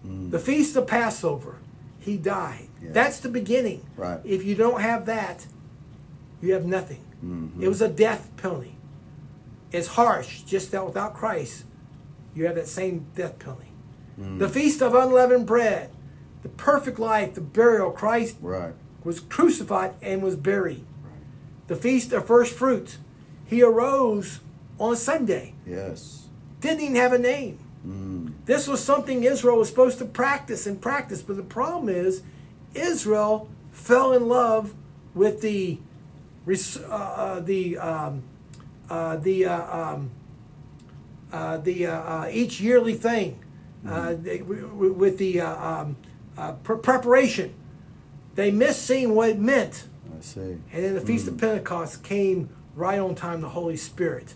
The Feast of Passover. He died. Yeah. That's the beginning. Right. If you don't have that, you have nothing. Mhm. It was a death penalty. It's harsh, just that without Christ, you have that same death penalty. The Feast of Unleavened Bread, the perfect life, the burial. Christ Right. was crucified and was buried. The Feast of First Fruits, he arose on Sunday. Yes. Didn't even have a name. Mm. This was something Israel was supposed to practice and practice, but the problem is Israel fell in love with the uh, uh, the um, uh, the uh, um, uh, the uh, each yearly thing uh, w- with the uh, um, uh, pre- preparation. They missed seeing what it meant. I see. And then the Feast of Pentecost came right on time, the Holy Spirit.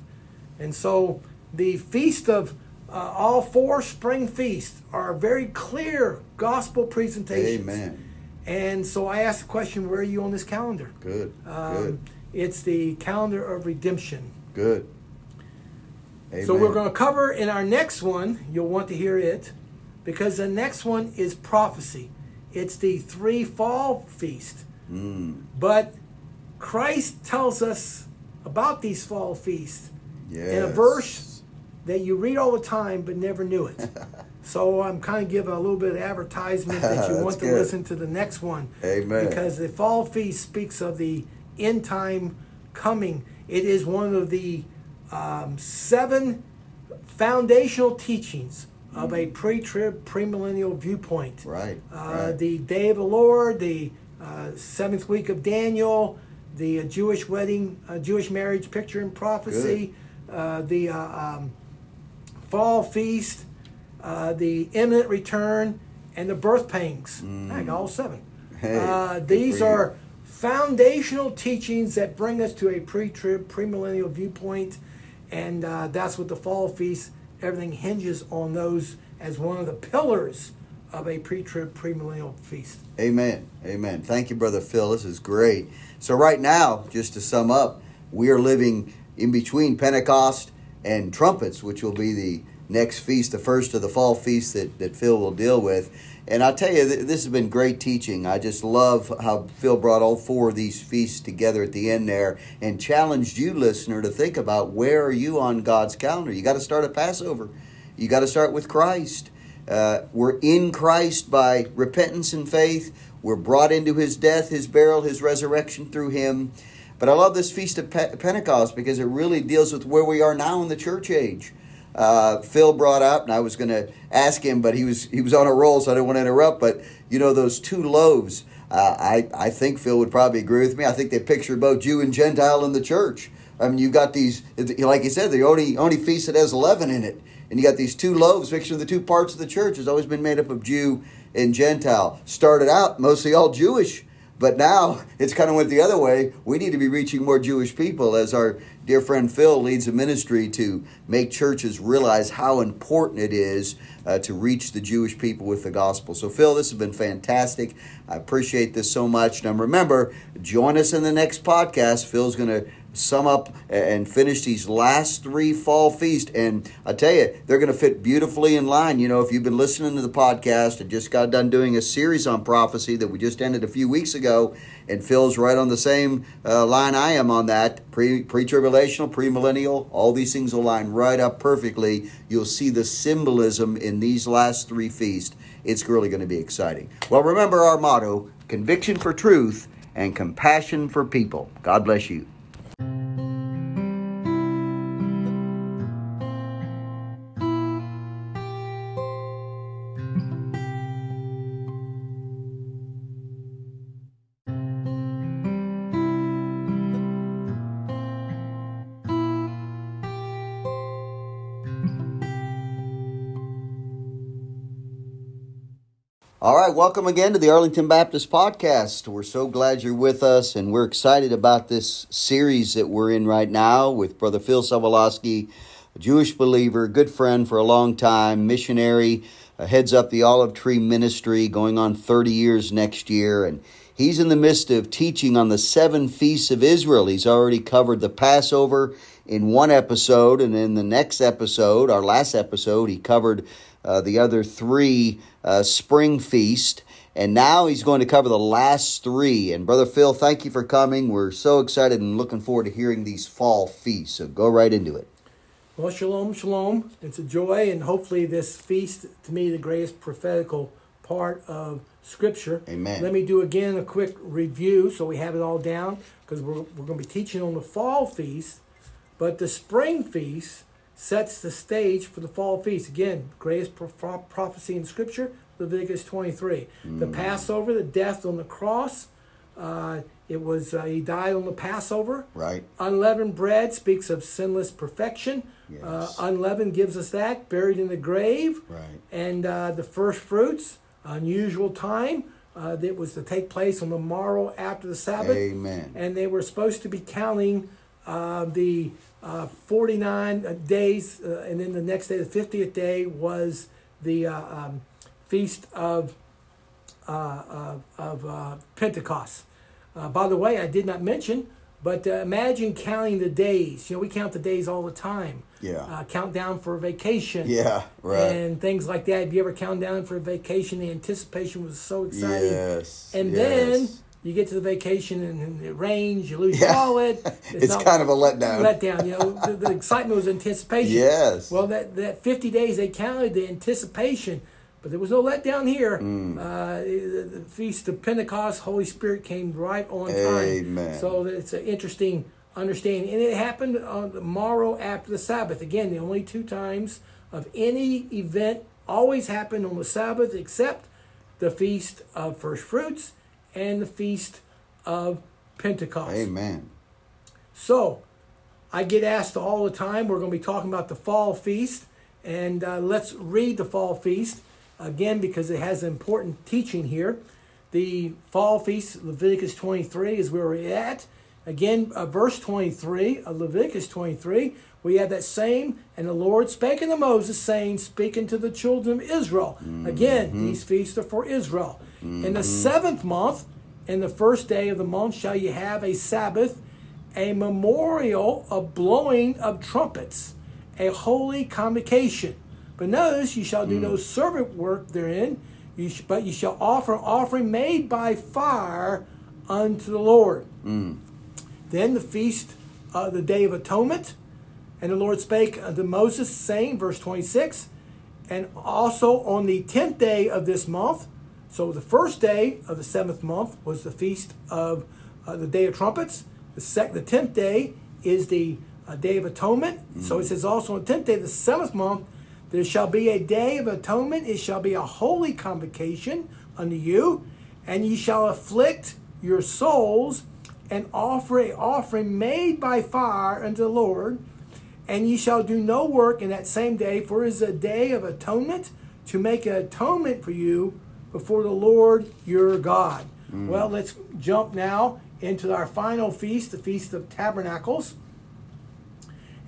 And so the Feast of uh, all four spring feasts are very clear gospel presentations. Amen. And so I asked the question, where are you on this calendar? Good. Um, Good. It's the calendar of redemption. Good. Amen. So we're going to cover in our next one, you'll want to hear it, because the next one is prophecy. It's the three fall feast. Mm. But Christ tells us about these fall feasts Yes. in a verse that you read all the time but never knew it. so I'm kind of giving a little bit of advertisement that you want to listen to the next one. Amen. Because the fall feast speaks of the end time coming. It is one of the um, seven foundational teachings of a pre-trib, premillennial viewpoint. Right. Uh, right. The day of the Lord, the uh, seventh week of Daniel, the uh, Jewish wedding, uh, Jewish marriage picture and prophecy, uh, the uh, um, fall feast, uh, the imminent return, and the birth pangs. Got all seven. Mm. Hey, uh, these are foundational teachings that bring us to a pre-trib, premillennial viewpoint, and uh, that's what the fall feast. Everything hinges on those as one of the pillars of a pre-trib, premillennial feast. Amen. Amen. Thank you, Brother Phil. This is great. So, right now, just to sum up, we are living in between Pentecost and trumpets, which will be the next feast, the first of the fall feast that, that Phil will deal with. And I tell you, this has been great teaching. I just love how Phil brought all four of these feasts together at the end there and challenged you, listener, to think about where are you on God's calendar. You got to start at Passover. You got to start with Christ. Uh, we're in Christ by repentance and faith. We're brought into His death, His burial, His resurrection through Him. But I love this Feast of Pentecost because it really deals with where we are now in the church age. Uh, Phil brought up, and I was going to ask him, but he was he was on a roll, so I didn't want to interrupt. But you know those two loaves. Uh, I I think Phil would probably agree with me. I think they picture both Jew and Gentile in the church. I mean, you've got these, like you said, the only only feast that has eleven in it, and you got these two loaves picturing the two parts of the church. Has always been made up of Jew and Gentile. Started out mostly all Jewish. But now it's kind of went the other way. We need to be reaching more Jewish people as our dear friend Phil leads a ministry to make churches realize how important it is uh, to reach the Jewish people with the gospel. So, Phil, this has been fantastic. I appreciate this so much. Now, remember, join us in the next podcast. Phil's going to sum up and finish these last three fall feasts. And I tell you, they're going to fit beautifully in line. You know, if you've been listening to the podcast and just got done doing a series on prophecy that we just ended a few weeks ago, and Phil's right on the same uh, line I am on that pre tribulational, premillennial. All these things line right up perfectly. You'll see the symbolism in these last three feasts. It's really going to be exciting. Well, remember our motto: conviction for truth and compassion for people. God bless you. Right, welcome again to the Arlington Baptist Podcast. We're so glad you're with us, and we're excited about this series that we're in right now with Brother Phil Sobolowski, a Jewish believer, good friend for a long time, missionary, uh, heads up the Olive Tree Ministry, going on 30 years next year, and he's in the midst of teaching on the seven feasts of Israel. He's already covered the Passover in one episode, and in the next episode, our last episode, he covered uh, the other three uh, spring feast. And now he's going to cover the last three. And Brother Phil, thank you for coming. We're so excited and looking forward to hearing these fall feasts. So go right into it. Well, shalom, shalom. It's a joy, and hopefully, this feast, to me, the greatest prophetical part of Scripture. Amen. Let me do again a quick review so we have it all down because we're, we're going to be teaching on the fall feast, but the spring feast sets the stage for the fall feast. Again, greatest pro- prophecy in Scripture, Leviticus 23. Mm. The Passover, the death on the cross. Uh, it was uh, he died on the Passover. Right. Unleavened bread speaks of sinless perfection. Yes. Uh, unleavened gives us that buried in the grave. Right. And uh, the first fruits, unusual time. Uh, that was to take place on the morrow after the Sabbath. Amen. And they were supposed to be counting uh, the uh, 49 days, uh, and then the next day, the 50th day, was the uh, um, feast of, uh, of, of Pentecost. by the way, I did not mention, but imagine counting the days. You know, we count the days all the time. Yeah. count down for vacation. Yeah, right. And things like that. Have you ever count down for a vacation? The anticipation was so exciting. Yes. And yes. then you get to the vacation and, it rains, you lose yeah. your wallet. It's, it's kind of a letdown. Letdown, you know. the, the, excitement was anticipation. Yes. Well, that, that 50 days they counted the anticipation, but there was no letdown here. Mm. Uh, the, the, Feast of Pentecost, Holy Spirit came right on time. Amen. So it's an interesting understanding. And it happened on the morrow after the Sabbath. Again, the only two times of any event always happened on the Sabbath except the Feast of First Fruits and the Feast of Pentecost. Amen. So, I get asked all the time, we're going to be talking about the fall feast, and uh, let's read the fall feast again because it has important teaching here. The fall feast, Leviticus 23, is where we're at. Again, uh, verse 23 of Leviticus 23, we have that same, and the Lord spake unto Moses, saying, Speaking to the children of Israel. Mm-hmm. Again, these feasts are for Israel. Mm-hmm. In the seventh month, in the first day of the month, shall you have a Sabbath, a memorial of blowing of trumpets, a holy convocation. But notice, you shall do no servant work therein, you sh- but you shall offer an offering made by fire unto the Lord. Then the feast of the day of atonement. And the Lord spake unto Moses, saying, verse 26, and also on the tenth day of this month, so the first day of the seventh month was the feast of uh, the day of trumpets. The sec- the tenth day is the uh, day of atonement. So it says also on the tenth day of the seventh month, there shall be a day of atonement. It shall be a holy convocation unto you, and ye shall afflict your souls and offer a offering made by fire unto the Lord. And ye shall do no work in that same day, for it is a day of atonement to make an atonement for you before the Lord your God. Well, let's jump now into our final feast, the Feast of Tabernacles.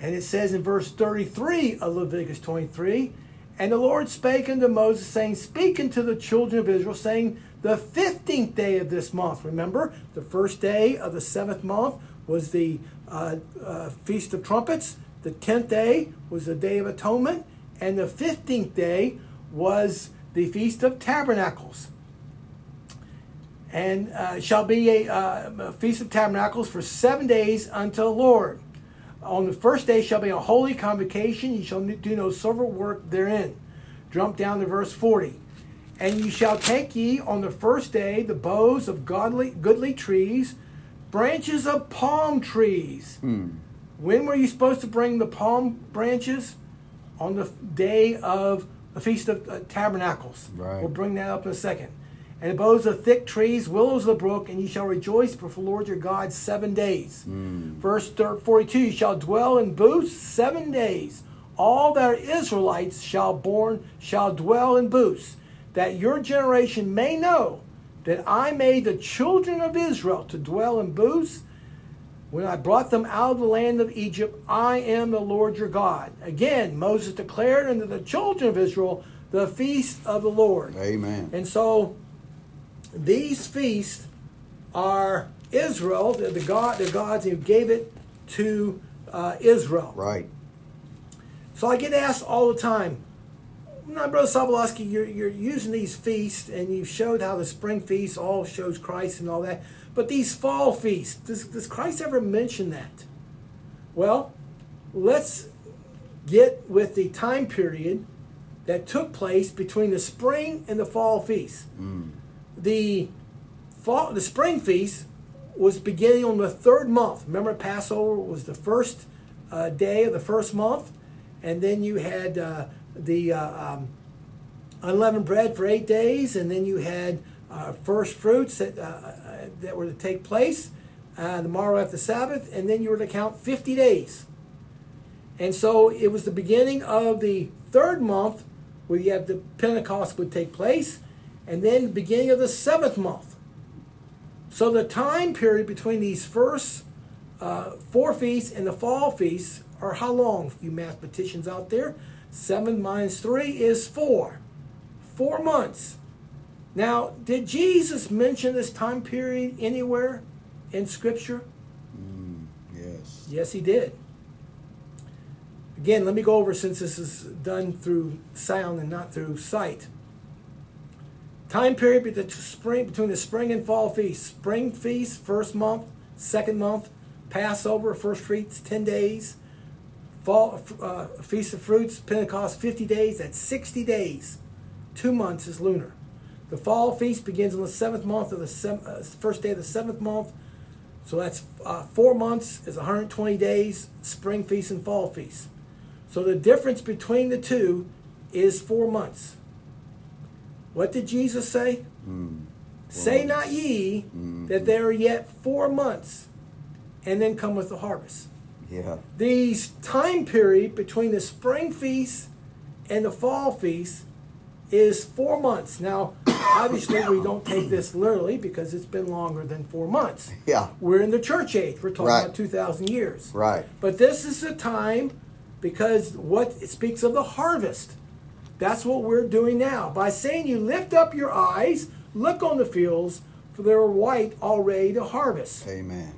And it says in verse 33 of Leviticus 23 And the Lord spake unto Moses, saying, Speak unto the children of Israel, saying, The fifteenth day of this month. Remember, the first day of the seventh month was the uh, uh, Feast of Trumpets. The tenth day was the Day of Atonement. And the fifteenth day was the Feast of Tabernacles and uh, shall be a, uh, a feast of tabernacles for seven days unto the Lord. On the first day shall be a holy convocation. You shall do no servant work therein. Jump down to verse 40. And you shall take ye on the first day the boughs of godly, goodly trees, branches of palm trees. When were you supposed to bring the palm branches? On the day of the Feast of uh, Tabernacles. Right. We'll bring that up in a second. And the boughs of thick trees, willows of the brook, and ye shall rejoice before the Lord your God seven days. Verse thir- 42 You shall dwell in booths seven days. All that are Israelites shall born shall dwell in booths, that your generation may know that I made the children of Israel to dwell in booths when I brought them out of the land of Egypt, I am the Lord your God. Again, Moses declared unto the children of Israel the feast of the Lord. Amen. And so these feasts are Israel, the, the God, the gods who gave it to uh, Israel. Right. So I get asked all the time, now, Brother Sobolowski, you're, you're using these feasts and you've showed how the spring feast all shows Christ and all that. But these fall feasts, does, does Christ ever mention that? Well, let's get with the time period that took place between the spring and the fall feast. The fall, the spring feast was beginning on the third month. Remember, Passover was the first uh, day of the first month, and then you had uh, the uh, um, unleavened bread for eight days, and then you had uh, first fruits that uh, that were to take place uh, the morrow after Sabbath, and then you were to count fifty days. And so it was the beginning of the third month where you have the Pentecost would take place, and then the beginning of the seventh month. So the time period between these first uh, four feasts and the fall feasts are how long, you mathematicians out there? Seven minus three is four. Four months. Now, did Jesus mention this time period anywhere in Scripture? Yes. Yes, he did. Again, let me go over since this is done through sound and not through sight. Time period between the spring, between the spring and fall feast. Spring feast, first month, second month. Passover, first fruits, 10 days. Fall uh, Feast of Fruits, Pentecost, 50 days. That's 60 days. Two months is lunar. The fall feast begins on the seventh month of the sev- uh, first day of the seventh month. So that's uh, four months is 120 days, spring feast and fall feast. So the difference between the two is four months. What did Jesus say? Say not ye that there are yet four months, and then come with the harvest. Yeah. These time period between the spring feast and the fall feast is four months. Now, obviously, we don't take this literally because it's been longer than four months. Yeah. We're in the church age. We're talking Right. about 2,000 years. Right. But this is the time because what it speaks of the harvest. That's what we're doing now. By saying you lift up your eyes, look on the fields, for they are white already to harvest. Amen.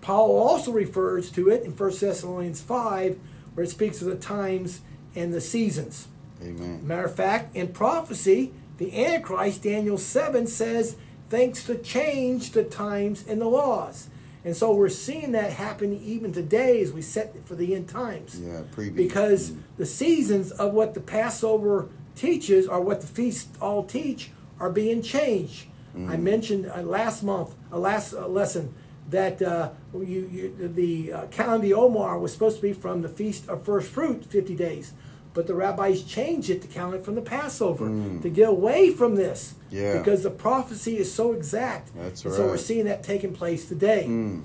Paul also refers to it in 1 Thessalonians 5, where it speaks of the times and the seasons. Amen. Matter of fact, in prophecy, the Antichrist, Daniel 7, says thanks to change the times and the laws. And so we're seeing that happen even today as we set for the end times. Yeah, preview. Because Mm. the seasons of what the Passover teaches or what the feasts all teach are being changed. I mentioned uh, last month, uh, last uh, lesson, that uh, you, you, the uh, calendar Omer was supposed to be from the Feast of First Fruit, 50 days. But the rabbis changed it to count it from the Passover to get away from this. Yeah. Because the prophecy is so exact. That's and So we're seeing that taking place today. Mm.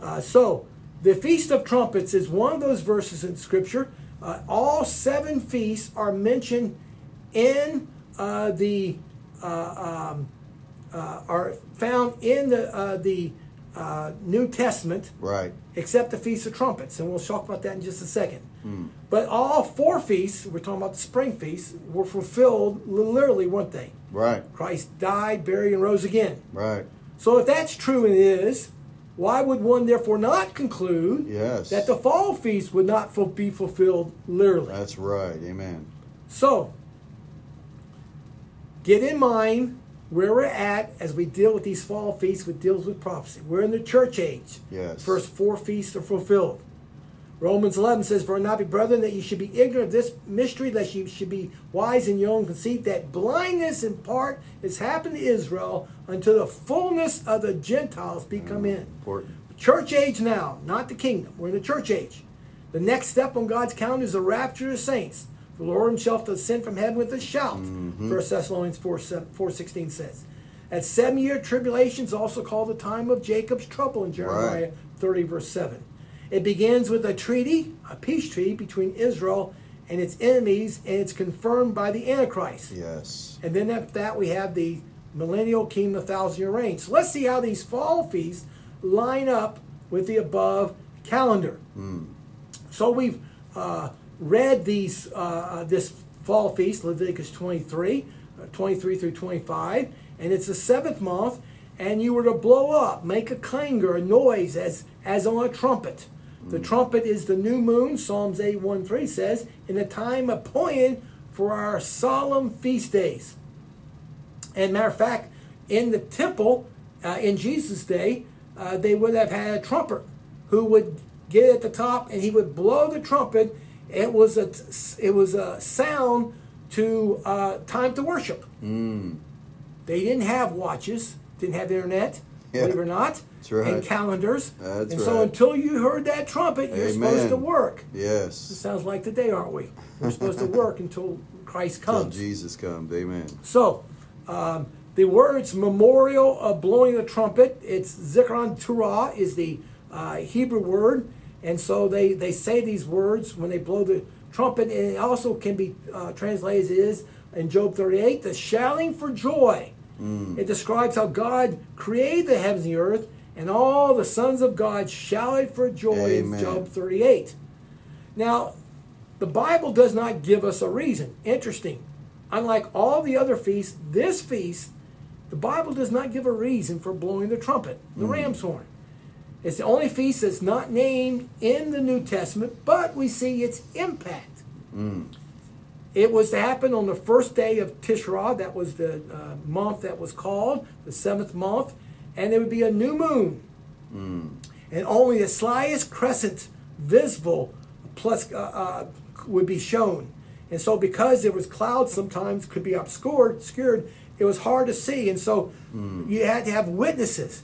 Uh, so, the Feast of Trumpets is one of those verses in Scripture. Uh, all seven feasts are mentioned in uh, the uh, um, uh, are found in the uh, the uh, New Testament, Right. except the Feast of Trumpets, and we'll talk about that in just a second. But all four feasts, we're talking about the spring feasts, were fulfilled literally, weren't they? Right. Christ died, buried, and rose again. Right. So if that's true and it is, why would one therefore not conclude Yes. that the fall feast would not be fulfilled literally? That's right. Amen. So get in mind where we're at as we deal with these fall feasts, which deals with prophecy. We're in the church age. Yes. First four feasts are fulfilled. Romans 11 says, For not be brethren, that you should be ignorant of this mystery, that you should be wise in your own conceit, that blindness in part has happened to Israel until the fullness of the Gentiles be come in. Mm, important. Church age now, not the kingdom. We're in the church age. The next step on God's calendar is the rapture of saints. The Lord himself to descend from heaven with a shout. Mm-hmm. 1 Thessalonians 4, 4.16 says. That seven-year tribulation is also called the time of Jacob's trouble in Jeremiah Right. 30, verse 7. It begins with a treaty, a peace treaty between Israel and its enemies, and it's confirmed by the Antichrist. Yes. And then after that, we have the millennial kingdom, the thousand year reign. So let's see how these fall feasts line up with the above calendar. So we've uh, read these uh, this fall feast, Leviticus 23, uh, 23 through 25, and it's the seventh month. And you were to blow up, make a clangor, a noise as as on a trumpet. The trumpet is the new moon, Psalms 81 3 says, in the time appointed for our solemn feast days. And matter of fact, in the temple uh, in Jesus' day, uh, they would have had a trumper who would get at the top and he would blow the trumpet. It was a it was a sound to uh, time to worship. They didn't have watches, didn't have internet, Yeah. believe it or not, That's right. and calendars. That's and so right. until you heard that trumpet, you're supposed to work. Yes. It sounds like today, aren't we? We're supposed to work until Christ comes. Jesus comes. Amen. So, um, the words memorial of blowing the trumpet, it's Zikron Teruah is the uh, Hebrew word. And so they, they say these words when they blow the trumpet. And it also can be uh, translated as it is in Job 38, the shouting for joy. Mm. It describes how God created the heavens and the earth, and all the sons of God shouted for joy Amen. in Job 38. Now, the Bible does not give us a reason. Interesting. Unlike all the other feasts, this feast, the Bible does not give a reason for blowing the trumpet, the mm. ram's horn. It's the only feast that's not named in the New Testament, but we see its impact. Mm. It was to happen on the first day of Tishri, that was the uh, month that was called, the seventh month, and there would be a new moon and only the slightest crescent visible plus uh, uh, would be shown. And so, because there was clouds, sometimes could be obscured, obscured, it was hard to see. And so, you had to have witnesses,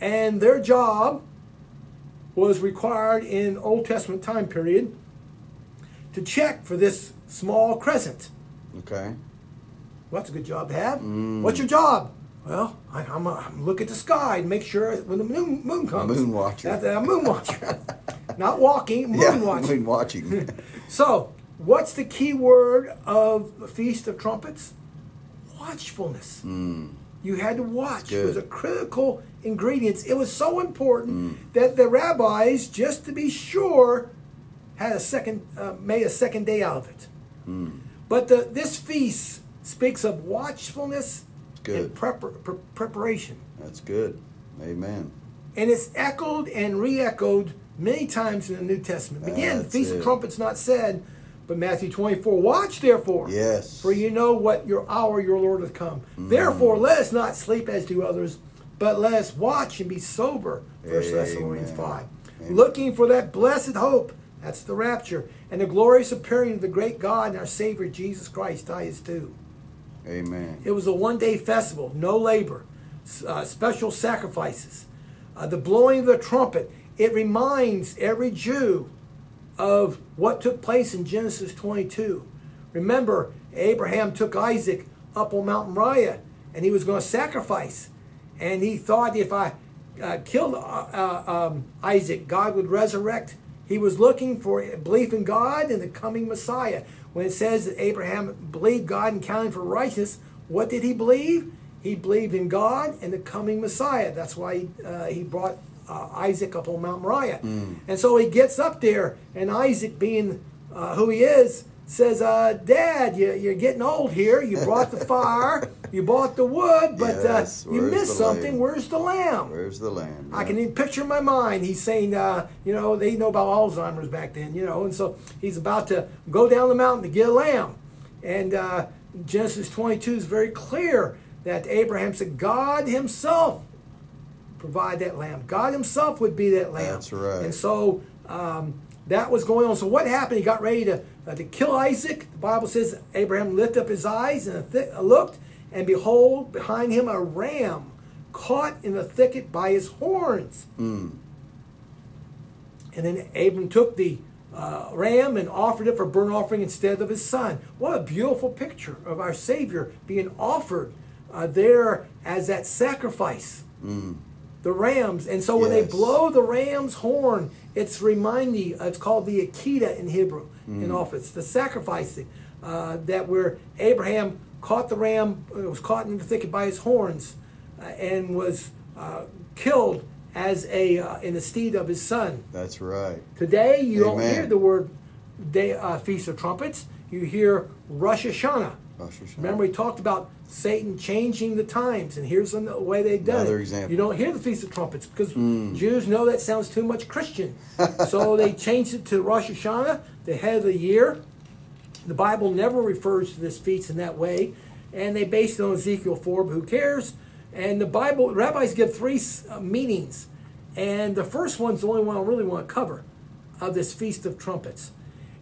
and their job was required in Old Testament time period to check for this small crescent. Okay. Well, that's a good job to have. Mm. What's your job? Well, I, I'm, a, I'm look at the sky and make sure when the moon, moon comes. moon watcher. That's a moon watcher. Not walking, moon yeah. watching. Moon watching. So, what's the key word of the Feast of Trumpets? Watchfulness. Mm. You had to watch. It was a critical ingredient. It was so important mm. that the rabbis, just to be sure, had a second, uh, made a second day out of it. But the, this feast speaks of watchfulness and Good. prepar- pre- preparation. That's good. Amen. And it's echoed and re echoed many times in the New Testament. Again, That's Feast it. of Trumpets not said, But Matthew 24, watch therefore. Yes. For you know what your hour your Lord hath come. Mm. Therefore, let us not sleep as do others, but let us watch and be sober. First Thessalonians 5. Amen. Looking for that blessed hope. That's the rapture. And the glorious appearing of the great God and our Savior Jesus Christ, Titus 2. Amen. It was a one day festival, no labor, uh, special sacrifices. Uh, the blowing of the trumpet, it reminds every Jew of what took place in Genesis 22. Remember, Abraham took Isaac up on Mount Moriah and he was going to sacrifice. And he thought if I uh, killed uh, uh, um, Isaac, God would resurrect. He was looking for belief in God and the coming Messiah. When it says that Abraham believed God and counted for righteous, what did he believe? He believed in God and the coming Messiah. That's why he, uh, he brought uh, Isaac up on Mount Moriah. And so he gets up there, and Isaac, being uh, who he is, says, uh, Dad, you, you're getting old here. You brought the fire, you bought the wood, but Yes, uh, you missed something. lamb? Where's the lamb? Where's the lamb? I can even picture in my mind. He's saying, uh, you know, they know about Alzheimer's back then, you know, and so he's about to go down the mountain to get a lamb. And uh, Genesis 22 is very clear that Abraham said, God Himself provide that lamb. God Himself would be that lamb. That's right. And so um, that was going on. So what happened? He got ready to uh, to kill Isaac. The Bible says Abraham lifted up his eyes and th- looked, and behold, behind him a ram caught in the thicket by his horns. Mm. And then Abram took the uh, ram and offered it for burnt offering instead of his son. What a beautiful picture of our Savior being offered uh, there as that sacrifice. The rams. And so when they blow the ram's horn, it's reminding, it's called the Akedah in Hebrew, in office, the sacrificing, uh, that where Abraham caught the ram, uh, was caught in the thicket by his horns, uh, and was uh, killed as a uh, in the stead of his son. That's right. Today, you don't hear the word day, uh, Feast of Trumpets. You hear Rosh Hashanah. Remember, we talked about Satan changing the times, and here's the way they've done Another it. example. You don't hear the Feast of Trumpets because Jews know that sounds too much Christian. so they changed it to Rosh Hashanah, the head of the year. The Bible never refers to this feast in that way, and they based it on Ezekiel 4, but who cares? And the Bible, rabbis give three uh, meanings, and the first one's the only one I really want to cover of this Feast of Trumpets.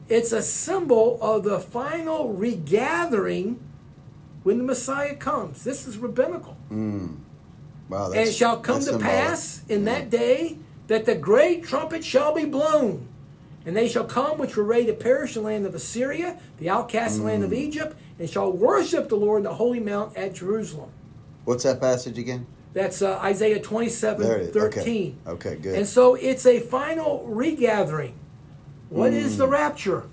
It's a symbol of the final regathering when the Messiah comes. This is rabbinical. Wow. And it shall come to symbolic. pass in that day that the great trumpet shall be blown. And they shall come which were ready to perish in the land of Assyria, the outcast land Mm. of Egypt, and shall worship the Lord in the holy mount at Jerusalem. What's that passage again? That's uh, Isaiah 27 There it is. Okay. 13. Okay, good. And so it's a final regathering. What is the rapture?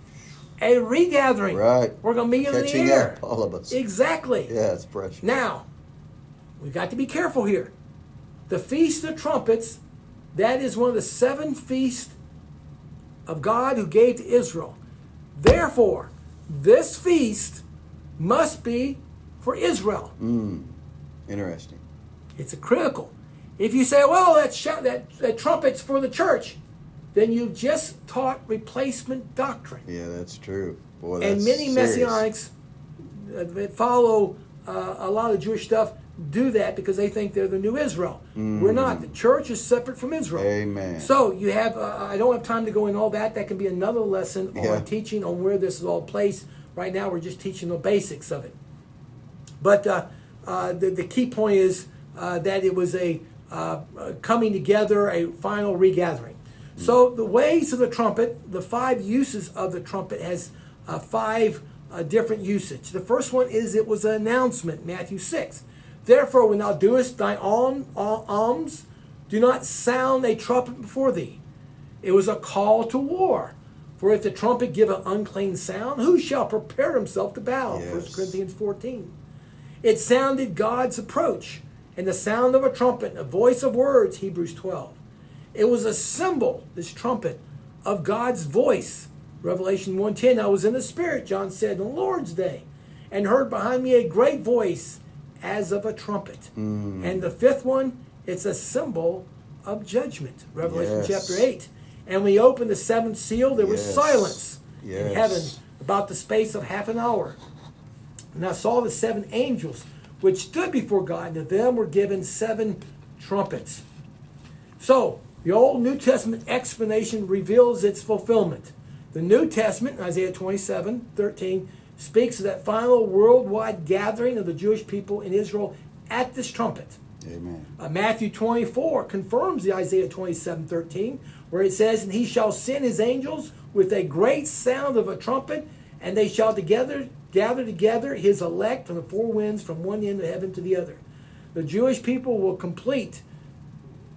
A regathering. Mm. Right. We're going to be in Catching the air. up, all of us. Exactly. Yeah, it's precious. Now, we've got to be careful here. The Feast of Trumpets, that is one of the seven feasts of God who gave to Israel. Therefore, this feast must be for Israel. Interesting. It's a critical. If you say, well, that, shout, that, that trumpet's for the church, then you've just taught replacement doctrine. Yeah, that's true. Boy, and many serious. messianics uh, that follow uh, a lot of Jewish stuff do that because they think they're the new Israel. We're not. The church is separate from Israel. Amen. So you have. Uh, I don't have time to go in all that. That can be another lesson Yeah. on teaching on where this is all placed. Right now, we're just teaching the basics of it. But uh, uh, the, the key point is uh, that it was a uh, uh, coming together, a final regathering. So the ways of the trumpet, the five uses of the trumpet has uh, five uh, different usage. The first one is it was an announcement, Matthew 6. Therefore, when thou doest thy alms, do not sound a trumpet before thee. It was a call to war. For if the trumpet give an unclean sound, who shall prepare himself to battle? 1 Corinthians 14. It sounded God's approach, and the sound of a trumpet, a voice of words, Hebrews 12. It was a symbol, this trumpet, of God's voice. Revelation 1.10, I was in the Spirit, John said, on the Lord's day, and heard behind me a great voice as of a trumpet. Mm. And the fifth one, it's a symbol of judgment. Revelation Yes. chapter 8. And we opened the seventh seal, there was Yes. silence in heaven, about the space of half an hour. And I saw the seven angels which stood before God, and to them were given seven trumpets. So, the Old New Testament explanation reveals its fulfillment. The New Testament, Isaiah 27 13, speaks of that final worldwide gathering of the Jewish people in Israel at this trumpet. Amen. Uh, Matthew 24 confirms the Isaiah 27 13, where it says, And he shall send his angels with a great sound of a trumpet, and they shall together gather together his elect from the four winds from one end of heaven to the other. The Jewish people will complete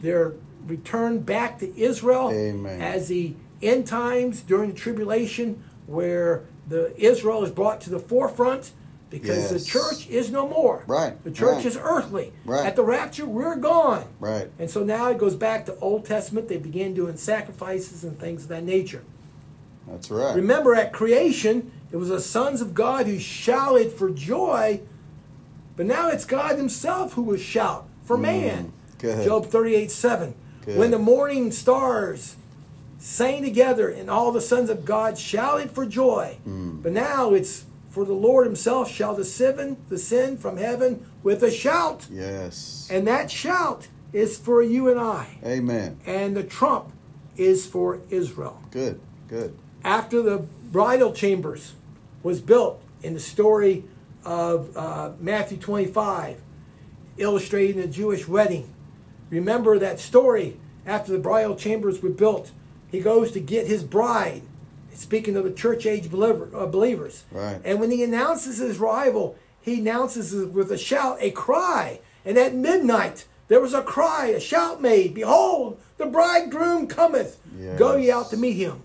their return back to Israel Amen. as the end times during the tribulation, where the Israel is brought to the forefront because the church is no more. Right, The church right. is earthly. Right. At the rapture, we're gone. Right. And so now it goes back to Old Testament. They began doing sacrifices and things of that nature. That's right. Remember, at creation, it was the sons of God who shouted for joy, but now it's God Himself who will shout for man. Mm, good. Job 38 7. Good. When the morning stars sang together and all the sons of God shouted for joy, Mm. but now it's for the Lord Himself shall descend, descend from heaven with a shout. Yes. And that shout is for you and I. Amen. And the trump is for Israel Good. Good. after the bridal chambers was built in the story of uh, Matthew 25, illustrating the Jewish wedding. Remember that story after the bridal chambers were built. He goes to get his bride, speaking of the church age believer, uh, believers. Right. And when he announces his arrival, he announces it with a shout, a cry. And at midnight, there was a cry, a shout made Behold, the bridegroom cometh. Go ye out to meet him.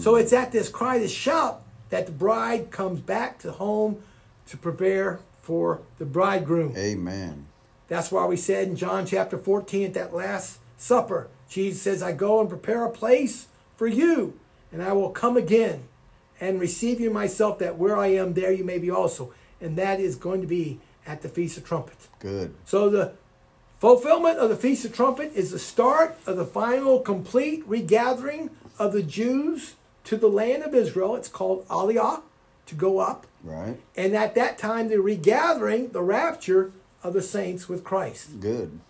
So it's at this cry, this shout, that the bride comes back to home to prepare for the bridegroom. Amen. That's why we said in John chapter 14 at that Last Supper, Jesus says, I go and prepare a place for you, and I will come again and receive you myself, that where I am, there you may be also. And that is going to be at the Feast of Trumpets. Good. So the fulfillment of the Feast of Trumpet is the start of the final complete regathering of the Jews to the land of Israel. It's called Aliyah, to go up. Right. And at that time, the regathering, the rapture of the saints with Christ. Good.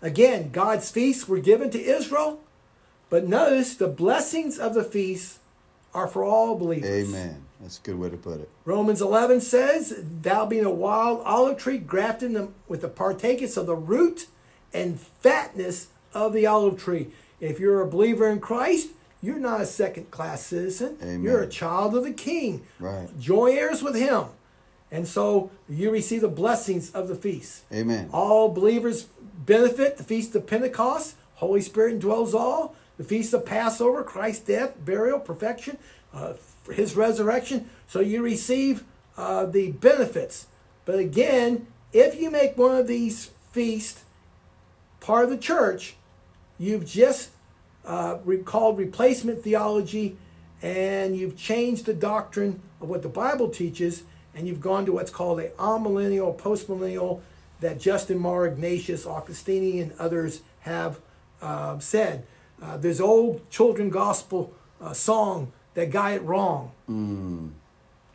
Again, God's feasts were given to Israel, but notice the blessings of the feasts are for all believers. Amen. That's a good way to put it. Romans 11 says, Thou being a wild olive tree, grafted them with the partakers of the root and fatness of the olive tree. If you're a believer in Christ, you're not a second class citizen. Amen. You're a child of the King. Right. Joint heirs with Him. And so you receive the blessings of the feast. Amen. All believers benefit the feast of Pentecost. Holy Spirit indwells all. The feast of Passover, Christ's death, burial, perfection, uh, his resurrection. So you receive uh, the benefits. But again, if you make one of these feasts part of the church, you've just uh, called replacement theology and you've changed the doctrine of what the Bible teaches and you've gone to what's called a amillennial, postmillennial that Justin Martyr, Ignatius, Augustini, and others have uh, said. Uh, there's old children gospel uh, song that got it wrong.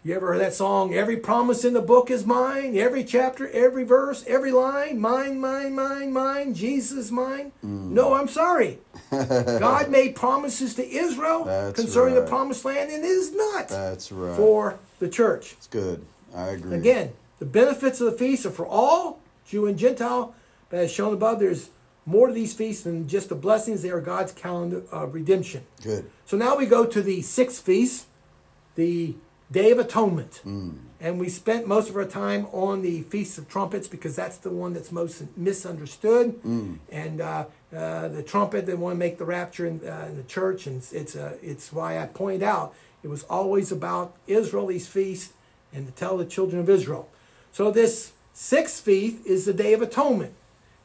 You ever heard that song? Every promise in the book is mine. Every chapter, every verse, every line, mine, mine, mine, mine. Jesus, mine. No, I'm sorry. God made promises to Israel That's concerning the promised land, and it is not That's right. for the church. It's good. I agree. Again, the benefits of the feast are for all, Jew and Gentile, but as shown above, there's more to these feasts than just the blessings. They are God's calendar of redemption. Good. So now we go to the sixth feast, the Day of Atonement. Mm. And we spent most of our time on the Feast of Trumpets because that's the one that's most misunderstood. Mm. And uh, uh, the trumpet, they want to make the rapture in, uh, in the church. And it's, it's, uh, it's why I point out it was always about Israel, these feasts, and to tell the children of Israel. So this sixth feast is the Day of Atonement.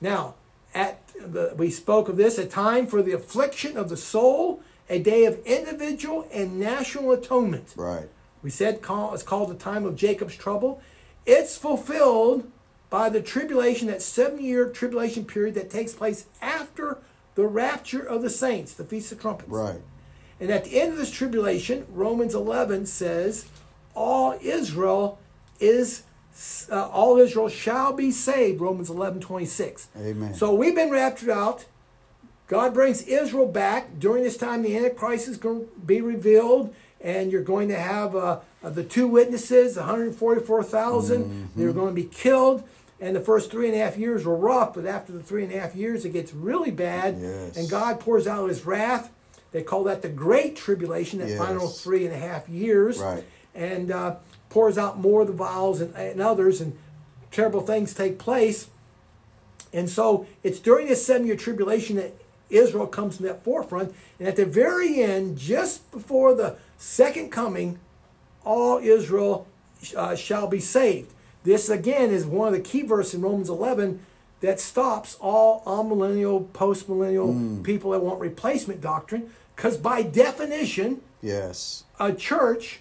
Now, at the, we spoke of this, a time for the affliction of the soul, a day of individual and national atonement. Right. We said call, it's called the time of Jacob's trouble. It's fulfilled by the tribulation, that seven year tribulation period that takes place after the rapture of the saints, the Feast of Trumpets. Right. And at the end of this tribulation, Romans 11 says, all Israel is uh, all Israel shall be saved. Romans 11, 26. Amen. So we've been raptured out. God brings Israel back. During this time, the Antichrist is going to be revealed, and you're going to have uh, uh, the two witnesses, 144,000. Mm-hmm. They're going to be killed. And the first three and a half years were rough, but after the three and a half years, it gets really bad. Yes. And God pours out his wrath. They call that the Great Tribulation, that Yes. final three and a half years. Right. And uh, pours out more of the vials and, and others, and terrible things take place. And so it's during this seven year tribulation that Israel comes to that forefront. And at the very end, just before the second coming, all Israel uh, shall be saved. This again is one of the key verses in Romans 11 that stops all amillennial, postmillennial people that want replacement doctrine. Because by definition, Yes. a church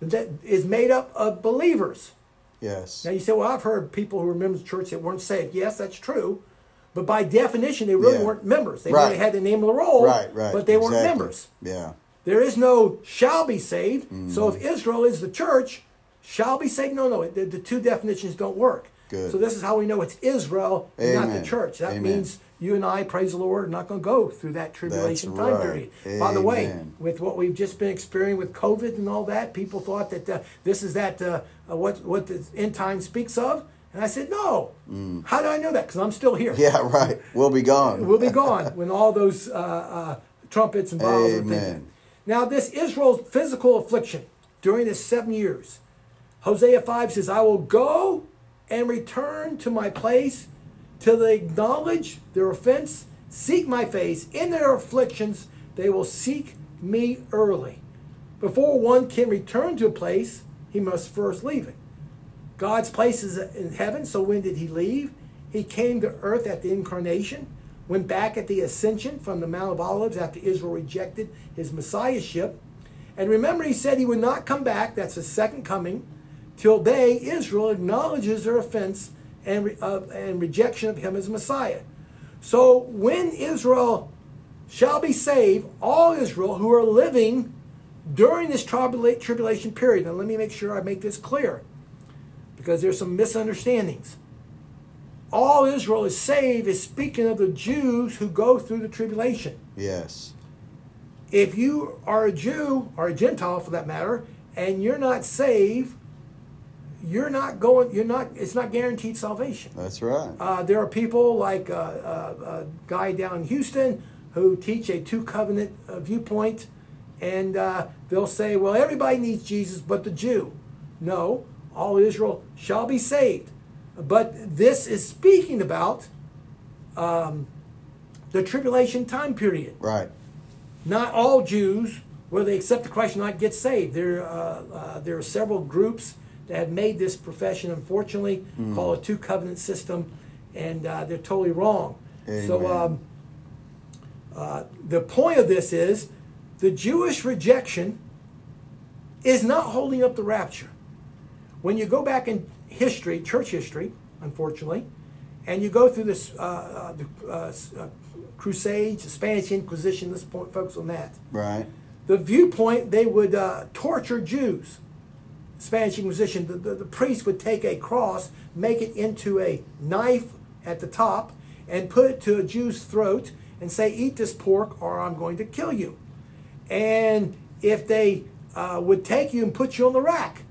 that is made up of believers. Yes. Now you say, well, I've heard people who were members of church that weren't saved. Yes, that's true. But by definition, they really Yeah. weren't members. They Right. really had the name of the roll, Right, right. but they weren't members. Yeah. There is no shall be saved. So Mm. if Israel is the church, shall be saved. No, no, the, the two definitions don't work. Good. So this is how we know it's Israel and not the church. That Amen. means you and I, praise the Lord, are not going to go through that tribulation time right. period. By the way, with what we've just been experiencing with COVID and all that, people thought that uh, this is that uh, uh, what what the end time speaks of, and I said no. How do I know that? Because I'm still here. Mm. Yeah, right. We'll be gone. We'll be gone when all those uh, uh, trumpets and are Amen. thinking. Now, this Israel's physical affliction during this seven years, Hosea 5 says, I will go and return to my place till they acknowledge their offense, seek my face. In their afflictions, they will seek me early. Before one can return to a place, he must first leave it. God's place is in heaven, so when did he leave? He came to earth at the incarnation, went back at the ascension from the Mount of Olives after Israel rejected his messiahship. And remember, he said he would not come back, that's the second coming, till they, Israel, acknowledges their offense and, uh, and rejection of him as Messiah. So when Israel shall be saved, all Israel who are living during this tribula- tribulation period, and let me make sure I make this clear because there's some misunderstandings. All Israel is saved is speaking of the Jews who go through the tribulation. Yes. If you are a Jew or a Gentile for that matter, and you're not saved, you're not going. You're not. It's not guaranteed salvation. That's right. Uh, there are people like uh, uh, a guy down in Houston who teach a two covenant uh, viewpoint, and uh, they'll say, well, everybody needs Jesus but the Jew. No, all Israel shall be saved. But this is speaking about um, the tribulation time period. Right. Not all Jews, whether they accept the Christ or not, get saved. There, uh, uh, there are several groups that have made this profession, unfortunately, call a two covenant system, and uh, they're totally wrong. So, um, uh, the point of this is the Jewish rejection is not holding up the rapture. When you go back in history, church history, unfortunately, and you go through this uh, uh, the, uh, uh, Crusades, the Spanish Inquisition, let's point, focus on that. Right. The viewpoint, they would uh, torture Jews. Spanish Inquisition, the, the, the priest would take a cross, make it into a knife at the top, and put it to a Jew's throat and say, Eat this pork or I'm going to kill you. And if they uh, would take you and put you on the rack,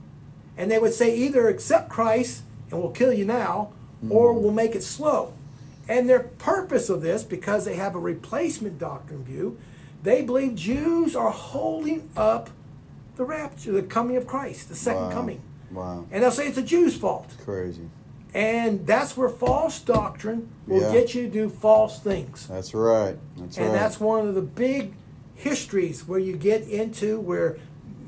and they would say, Either accept Christ and we'll kill you now, or we'll make it slow. And their purpose of this, because they have a replacement doctrine view, they believe Jews are holding up the rapture, the coming of Christ, the second Wow. coming. Wow. And they'll say it's a Jew's fault. Crazy. And that's where false doctrine will Yeah. get you to do false things. That's right. That's and right. that's one of the big histories where you get into where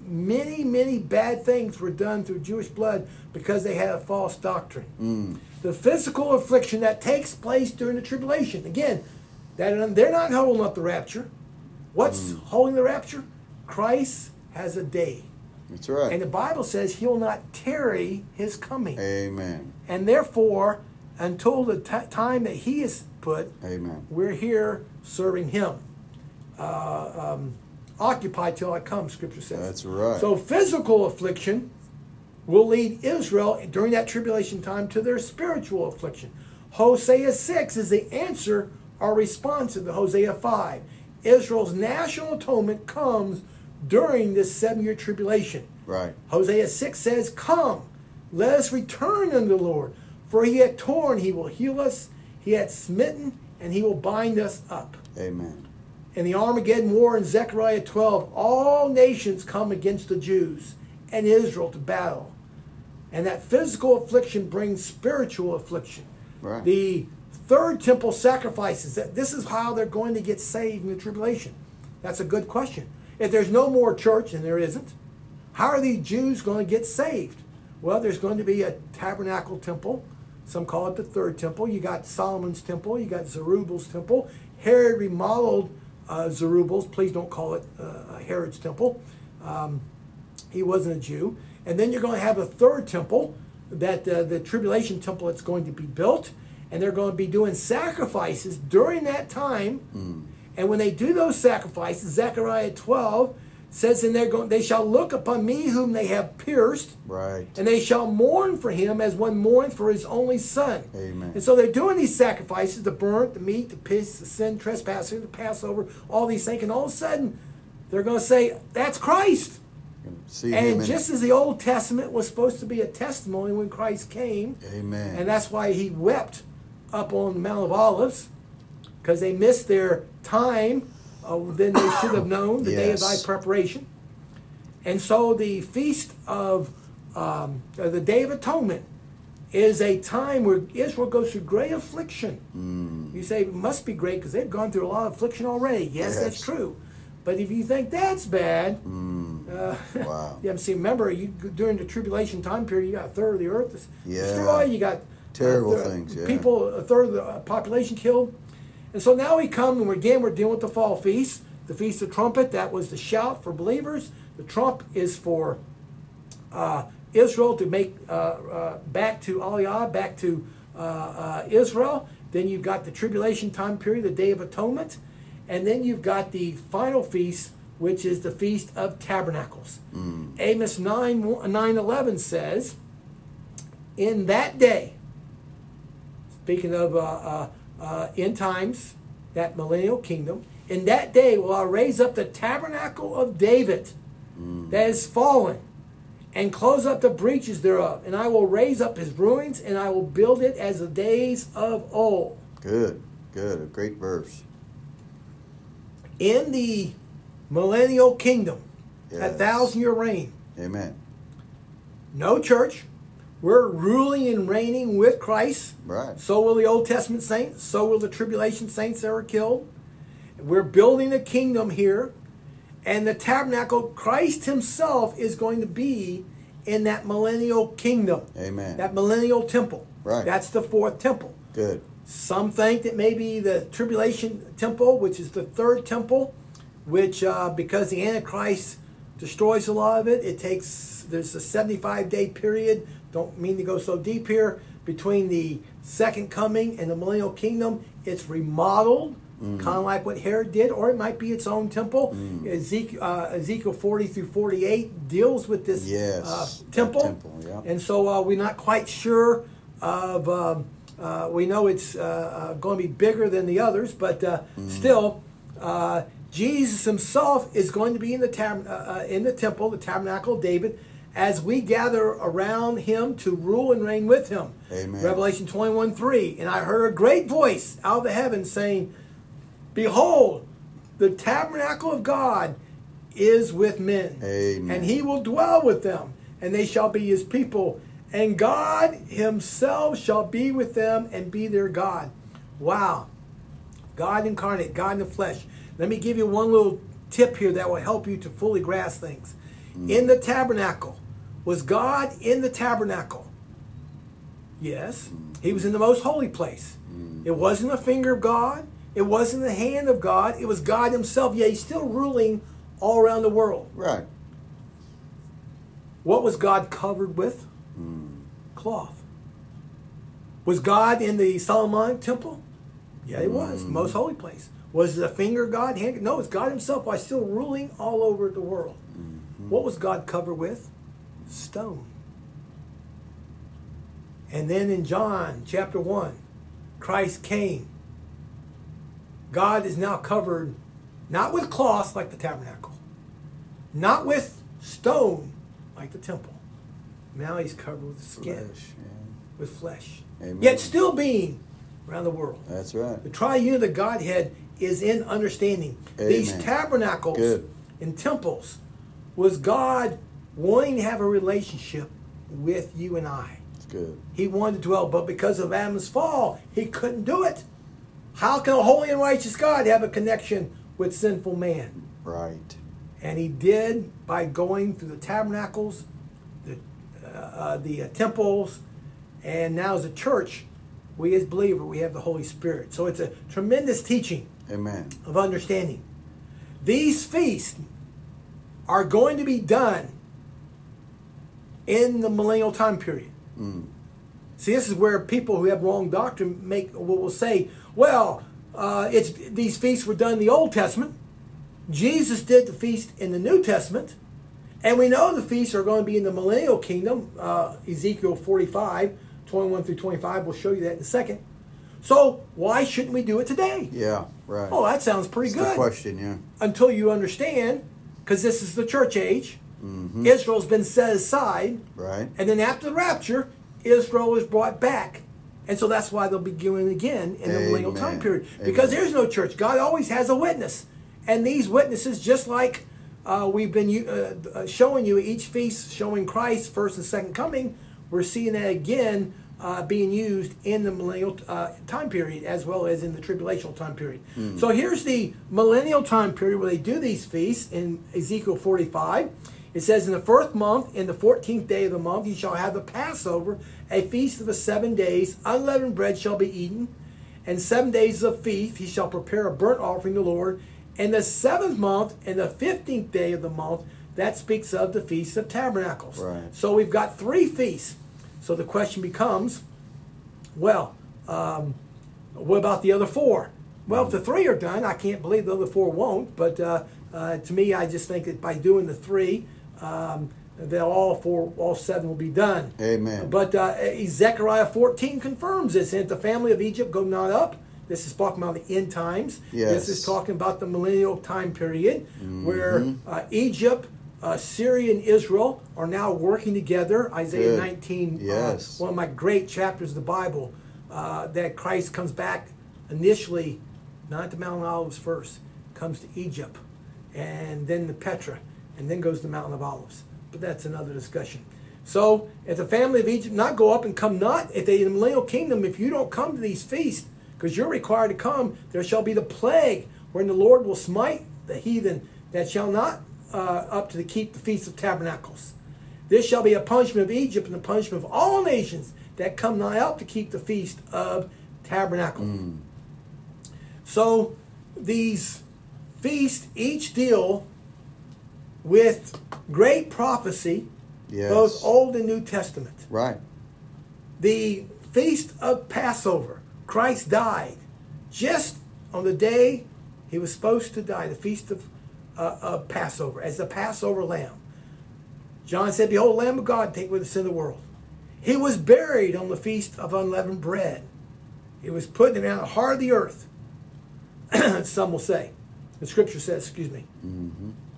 many, many bad things were done through Jewish blood because they had a false doctrine. Mm. The physical affliction that takes place during the tribulation. Again, that they're not holding up the rapture. What's Mm. holding the rapture? Christ has a day. That's right. And the Bible says he'll not tarry his coming. Amen. And therefore, until the ti time that he is put, Amen. we're here serving him. Uh, um, occupied till I come, Scripture says. That's right. So physical affliction will lead Israel during that tribulation time to their spiritual affliction. Hosea 6 is the answer or response to the Hosea 5. Israel's national atonement comes during this seven year tribulation. Right. Hosea 6 says, Come, let us return unto the Lord. For he hath torn, he will heal us. He hath smitten, and he will bind us up. Amen. In the Armageddon War in Zechariah 12, all nations come against the Jews and Israel to battle. And that physical affliction brings spiritual affliction. Right. The third temple sacrifices that this is how they're going to get saved in the tribulation. That's a good question. If there's no more church, and there isn't, how are these Jews going to get saved? Well, there's going to be a tabernacle temple. Some call it the third temple. You got Solomon's temple. You got Zerubbabel's temple. Herod remodeled uh, Zerubbabel's. Please don't call it uh, Herod's temple. Um, he wasn't a Jew. And then you're going to have a third temple, that uh, the tribulation temple that's going to be built, and they're going to be doing sacrifices during that time. And when they do those sacrifices, Zechariah 12 says, "And they're going, they shall look upon me whom they have pierced, Right. and they shall mourn for him as one mourns for his only son." Amen. And so they're doing these sacrifices: the burnt, the meat, the peace, the sin, trespasser, the Passover, all these things, and all of a sudden, they're going to say, "That's Christ." See And just as the Old Testament was supposed to be a testimony when Christ came, Amen. and that's why he wept up on the Mount of Olives, because they missed their time uh, than they should have known, the day of thy preparation. And so the feast of um, uh, the Day of Atonement is a time where Israel goes through great affliction. Mm. You say it must be great because they've gone through a lot of affliction already. Yes, that's true. But if you think that's bad, Mm. uh, Wow. to see. Remember, you during the tribulation time period, you got a third of the earth is Yeah. destroyed. You got Terrible a third- things, yeah. People, a third of the uh, population killed, and so now we come and we're, again we're dealing with the fall feast, the feast of trumpet. That was the shout for believers. The trump is for uh, Israel to make uh, uh, back to Aliyah, back to uh, uh, Israel. Then you've got the tribulation time period, the Day of Atonement, and then you've got the final feast, which is the Feast of Tabernacles. Amos 9, 9 11 says, In that day, speaking of uh, end times, that millennial kingdom, in that day will I raise up the tabernacle of David that is fallen, and close up the breaches thereof, and I will raise up his ruins, and I will build it as the days of old. Good. Good. A great verse. In the millennial kingdom, Yes. thousand year reign, Amen. no church. We're ruling and reigning with Christ. Right. So will the Old Testament saints. So will the tribulation saints that were killed. We're building a kingdom here. And the tabernacle, Christ Himself is going to be in that millennial kingdom. Amen. That millennial temple. Right. That's the fourth temple. Good. Some think that maybe the tribulation temple, which is the third temple, which uh, because the Antichrist destroys a lot of it, it takes there's a 75 day period. Don't mean to go so deep here between the second coming and the millennial kingdom. It's remodeled, Mm-hmm. kind of like what Herod did, or it might be its own temple. Mm. Ezekiel, uh, Ezekiel 40 through 48 deals with this Yes, uh, temple. temple, yeah. And so uh, we're not quite sure of. Um, uh, we know it's uh, uh, going to be bigger than the others, but uh, Mm. still, uh, Jesus Himself is going to be in the tab- uh, uh, in the temple, the tabernacle of David, as we gather around Him to rule and reign with Him. Amen. Revelation twenty one three, and I heard a great voice out of the heavens saying, "Behold, the tabernacle of God is with men, Amen. and He will dwell with them, and they shall be His people, and God Himself shall be with them and be their God." Wow, God incarnate, God in the flesh. Let me give you one little tip here that will help you to fully grasp things. Mm. In the tabernacle, was God in the tabernacle? Yes. He was in the most holy place. It wasn't the finger of God. It wasn't the hand of God. It was God Himself. Yeah, He's still ruling all around the world. Right. What was God covered with? Cloth. Was God in the Solomonic temple? Yeah, He was. Most holy place. Was it the finger of God? Hand? No, it's God Himself while still ruling all over the world. What was God covered with? Stone. And then in John chapter 1, Christ came. God is now covered not with cloth like the tabernacle, not with stone like the temple. Now he's covered with skin, Flesh, yeah. with flesh. Amen. Yet still being around the world. That's right. The triune of the Godhead is in understanding. These tabernacles Good. and temples was God wanting to have a relationship with you and I. It's good. He wanted to dwell, but because of Adam's fall, he couldn't do it. How can a holy and righteous God have a connection with sinful man? Right. And he did by going through the tabernacles, the, uh, uh, the uh, temples, and now as a church, we as believer, we have the Holy Spirit. So it's a tremendous teaching Amen. of understanding. These feasts are going to be done in the millennial time period. Mm. See, this is where people who have wrong doctrine make will will say, "Well, uh, it's these feasts were done in the Old Testament. Jesus did the feast in the New Testament, and we know the feasts are going to be in the millennial kingdom. Uh, Ezekiel 45, 21 through 25 we'll show you that in a second. So why shouldn't we do it today? Yeah. Right. Oh, that sounds pretty That's good question. Yeah. until you understand, because this is the church age. Mm-hmm. Israel's been set aside, Right. and then after the rapture, Israel is brought back. And so that's why they'll be given again in the millennial time period. Because Amen. there's no church. God always has a witness. And these witnesses, just like uh, we've been uh, uh, showing you each feast, showing Christ first and second coming, we're seeing that again uh, being used in the millennial uh, time period as well as in the tribulational time period. So here's the millennial time period where they do these feasts in Ezekiel 45. It says, In the first month, in the fourteenth day of the month, you shall have the Passover, a feast of the seven days. Unleavened bread shall be eaten, and seven days of feast. He shall prepare a burnt offering to the Lord. And the seventh month, and the fifteenth day of the month, that speaks of the Feast of Tabernacles. Right. So we've got three feasts. So the question becomes, well, um, what about the other four? Well, if the three are done, I can't believe the other four won't. But uh, uh, to me, I just think that by doing the three, um, that all four, all seven will be done. Amen. But uh, Zechariah 14 confirms this. And if the family of Egypt go not up, this is talking about the end times. Yes. This is talking about the millennial time period where uh, Egypt, uh, Syria, and Israel are now working together. Isaiah Good. 19, Yes. uh, one of my great chapters of the Bible, uh, that Christ comes back initially, not to Mount Olives first, comes to Egypt, and then to Petra, and then goes to Mountain of Olives. But that's another discussion. So, if the family of Egypt not go up and come not, if they in the millennial kingdom, if you don't come to these feasts, because you're required to come, there shall be the plague, wherein the Lord will smite the heathen that shall not uh, up to the keep the feast of tabernacles. This shall be a punishment of Egypt and the punishment of all nations that come not up to keep the feast of tabernacle. So these feasts each deal with great prophecy, Yes. both Old and New Testament. Right. The feast of Passover, Christ died just on the day he was supposed to die, the feast of, uh, of Passover, as the Passover lamb. John said, Behold, Lamb of God, take away the sin of the world. He was buried on the feast of unleavened bread. He was put in the heart of the earth. some will say. The scripture says, excuse me.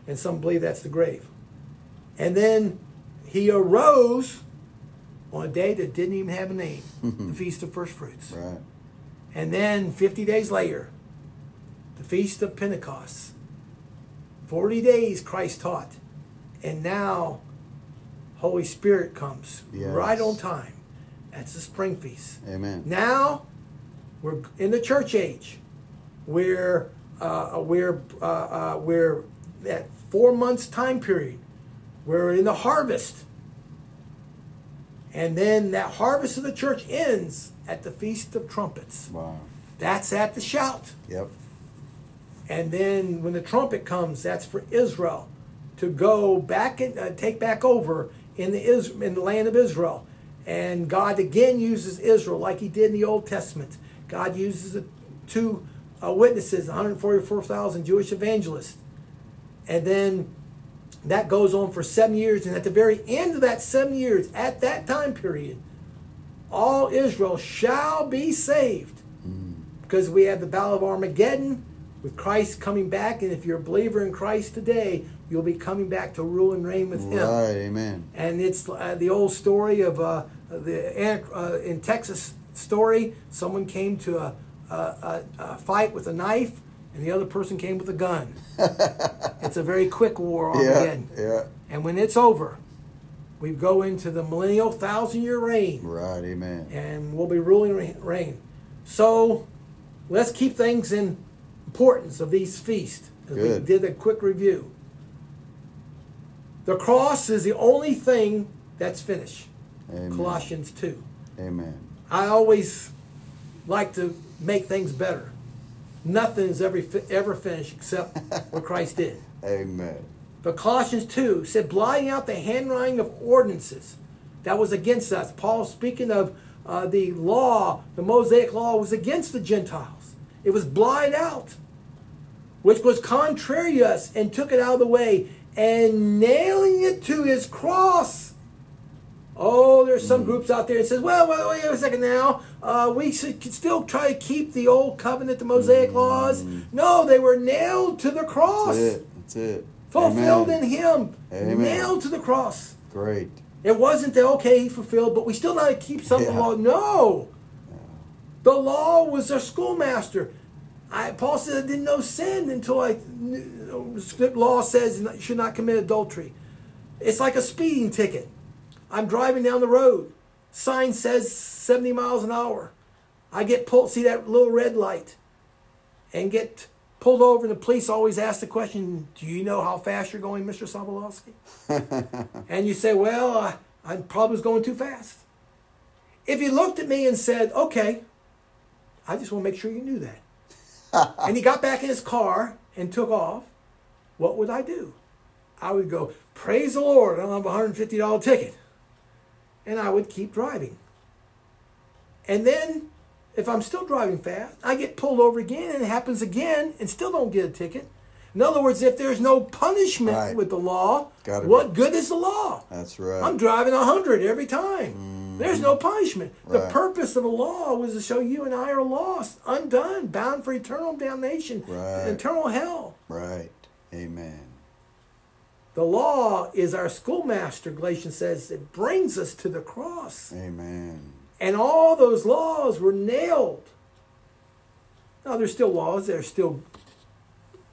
And some believe that's the grave. And then he arose on a day that didn't even have a name, the Feast of First Fruits. Right. And then 50 days later, the Feast of Pentecost. 40 days Christ taught. And now Holy Spirit comes Yes. right on time. That's the spring feast. Amen. Now we're in the church age, where uh, we're uh, uh, we're at four months time period. We're in the harvest, and then that harvest of the church ends at the feast of trumpets. Wow. That's at the shout, Yep. and then when the trumpet comes, that's for Israel to go back and uh, take back over in the Is- in the land of Israel. And God again uses Israel like He did in the Old Testament. God uses the two uh, witnesses, 144,000 Jewish evangelists. And then that goes on for seven years. And at the very end of that seven years, at that time period, all Israel shall be saved. Because we have the Battle of Armageddon with Christ coming back. And if you're a believer in Christ today, you'll be coming back to rule and reign with Him. Right, amen. And it's uh, the old story of uh, the uh, in Texas story. Someone came to a, a, a, a fight with a knife, and the other person came with a gun. it's a very quick war, Yeah, Armageddon. yeah. And when it's over, we go into the millennial thousand year reign, Right, amen. and we'll be ruling reign. So let's keep things in importance of these feasts. as We did a quick review. The cross is the only thing that's finished. Amen. Colossians 2. Amen. I always like to make things better. Nothing is ever, ever finished except what Christ did. Amen. But Colossians 2 said, blotting out the handwriting of ordinances that was against us. Paul, speaking of uh, the law, the Mosaic law was against the Gentiles. It was blotted out, which was contrary to us, and took it out of the way, and nailing it to his cross. Oh, there's some mm. groups out there that says, well, well, wait a second now. Uh, we should still try to keep the old covenant, the Mosaic mm. laws. No, they were nailed to the cross That's it. That's it. fulfilled Amen. in him, Amen. nailed to the cross. Great. It wasn't that okay, he fulfilled, but we still got to keep some of the Yeah. law. No, the law was our schoolmaster. I, Paul said I didn't know sin until I knew, uh, the law says you should not commit adultery. It's like a speeding ticket. I'm driving down the road. Sign says 70 miles an hour. I get pulled, see that little red light, and get pulled over. And the police always ask the question, "Do you know how fast you're going, Mr. Sobolowski?" and you say, "Well, I, I probably was going too fast." If he looked at me and said, "Okay," I just want to make sure you knew that, and he got back in his car and took off, what would I do? I would go, "Praise the Lord! I don't have a hundred and fifty dollar ticket," and I would keep driving. And then, if I'm still driving fast, I get pulled over again, and it happens again, and still don't get a ticket. In other words, if there's no punishment Right. with the law, Gotta what good is the law? That's right. I'm driving 100 every time. Mm-hmm. There's no punishment. The purpose of the law was to show you and I are lost, undone, bound for eternal damnation, Right. eternal hell. right. Amen. The law is our schoolmaster, Galatians says. It brings us to the cross. Amen. And all those laws were nailed. Now, there's still laws. There's still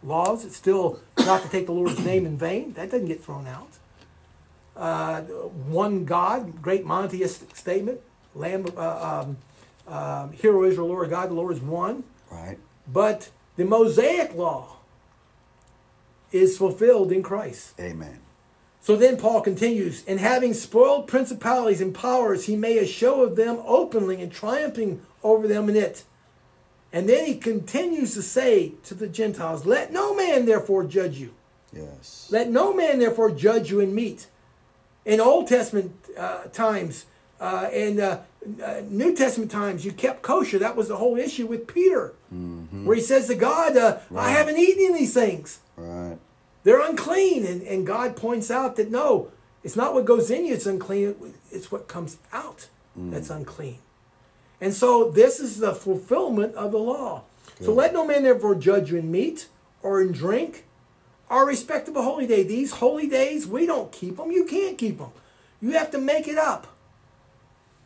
laws. It's still not to take the Lord's name in vain. That doesn't get thrown out. Uh, one God, great monotheistic statement. Lamb, uh, um, um, Hear O Israel, Lord God, the Lord is one. Right. But the Mosaic law is fulfilled in Christ. Amen. So then Paul continues, and having spoiled principalities and powers, he made a show of them openly and triumphing over them in it. And then he continues to say to the Gentiles, Let no man therefore judge you. Yes. Let no man therefore judge you in meat. In Old Testament uh, times uh, and uh, uh, New Testament times, you kept kosher. That was the whole issue with Peter, where he says to God, uh, I haven't eaten these things. Right. They're unclean. And, and God points out that no, it's not what goes in you that's unclean, it's what comes out mm. that's unclean. And so this is the fulfillment of the law. So let no man therefore judge you in meat or in drink or respect of a holy day. These holy days, we don't keep them. You can't keep them. You have to make it up.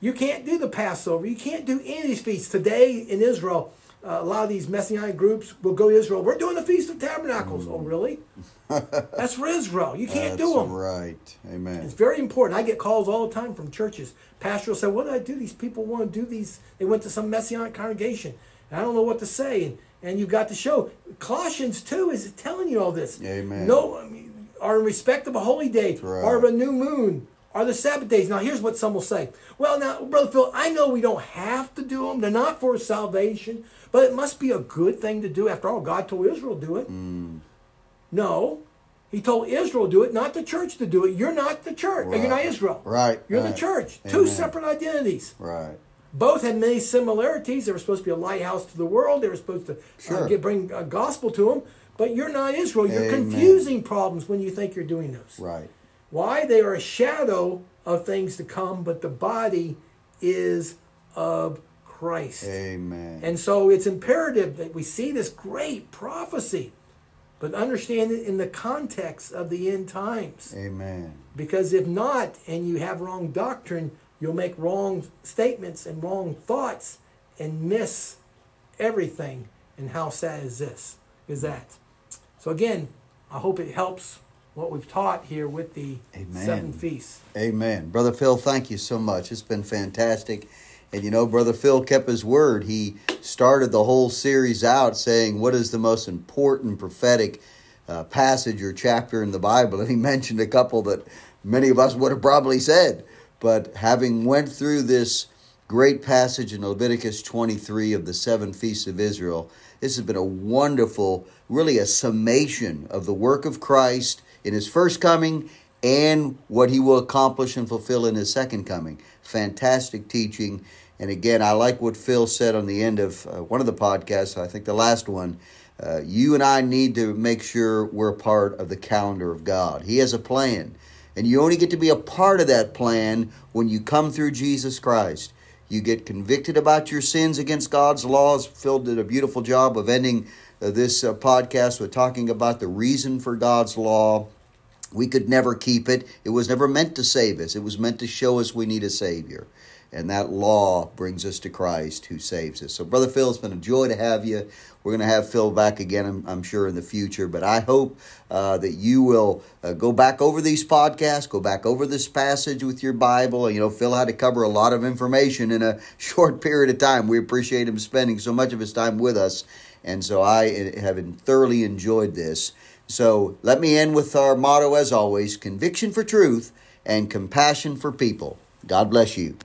You can't do the Passover. You can't do any of these feasts. Today in Israel, uh, a lot of these Messianic groups will go to Israel. We're doing the Feast of Tabernacles. Oh, really? That's for Israel. You can't That's do them. right. Amen. It's very important. I get calls all the time from churches. Pastor will say, What do I do? These people want to do these. They went to some messianic congregation. And I don't know what to say. And, and you've got to show. Colossians 2 is telling you all this. Amen. No, I mean, are in respect of a holy day, right. or of a new moon, or the Sabbath days. Now, here's what some will say. Well, now, Brother Phil, I know we don't have to do them. They're not for salvation. But it must be a good thing to do. After all, God told Israel to do it. Mm. No. He told Israel to do it, not the church to do it. You're not the church. You're not Israel. Right, You're the right. church. Two separate identities. Right. both had many similarities. They were supposed to be a lighthouse to the world. They were supposed to uh, get, bring a gospel to them. But you're not Israel. You're Amen. confusing problems when you think you're doing those. Right. Why? They are a shadow of things to come, but the body is of Christ. Amen. And so it's imperative that we see this great prophecy, but understand it in the context of the end times. Amen. Because if not, and you have wrong doctrine, you'll make wrong statements and wrong thoughts and miss everything. And how sad is this? Is that? So again, I hope it helps what we've taught here with the Amen. seven feasts. Amen. Brother Phil, thank you so much. It's been fantastic. And you know, Brother Phil kept his word. He started the whole series out saying, What is the most important prophetic uh, passage or chapter in the Bible? And he mentioned a couple that many of us would have probably said. But having went through this great passage in Leviticus 23 of the seven feasts of Israel, this has been a wonderful, really a summation of the work of Christ in his first coming and what he will accomplish and fulfill in his second coming. Fantastic teaching. And again, I like what Phil said on the end of uh, one of the podcasts, I think the last one. Uh, you and I need to make sure we're part of the calendar of God. He has a plan. And you only get to be a part of that plan when you come through Jesus Christ. You get convicted about your sins against God's laws. Phil did a beautiful job of ending this uh, podcast with talking about the reason for God's law. We could never keep it. It was never meant to save us, it was meant to show us we need a Savior. And that law brings us to Christ who saves us. So, Brother Phil, it's been a joy to have you. We're going to have Phil back again, I'm, I'm sure, in the future. But I hope uh, that you will uh, go back over these podcasts, go back over this passage with your Bible. You know, Phil had to cover a lot of information in a short period of time. We appreciate him spending so much of his time with us. And so I have thoroughly enjoyed this. So let me end with our motto, as always conviction for truth and compassion for people. God bless you.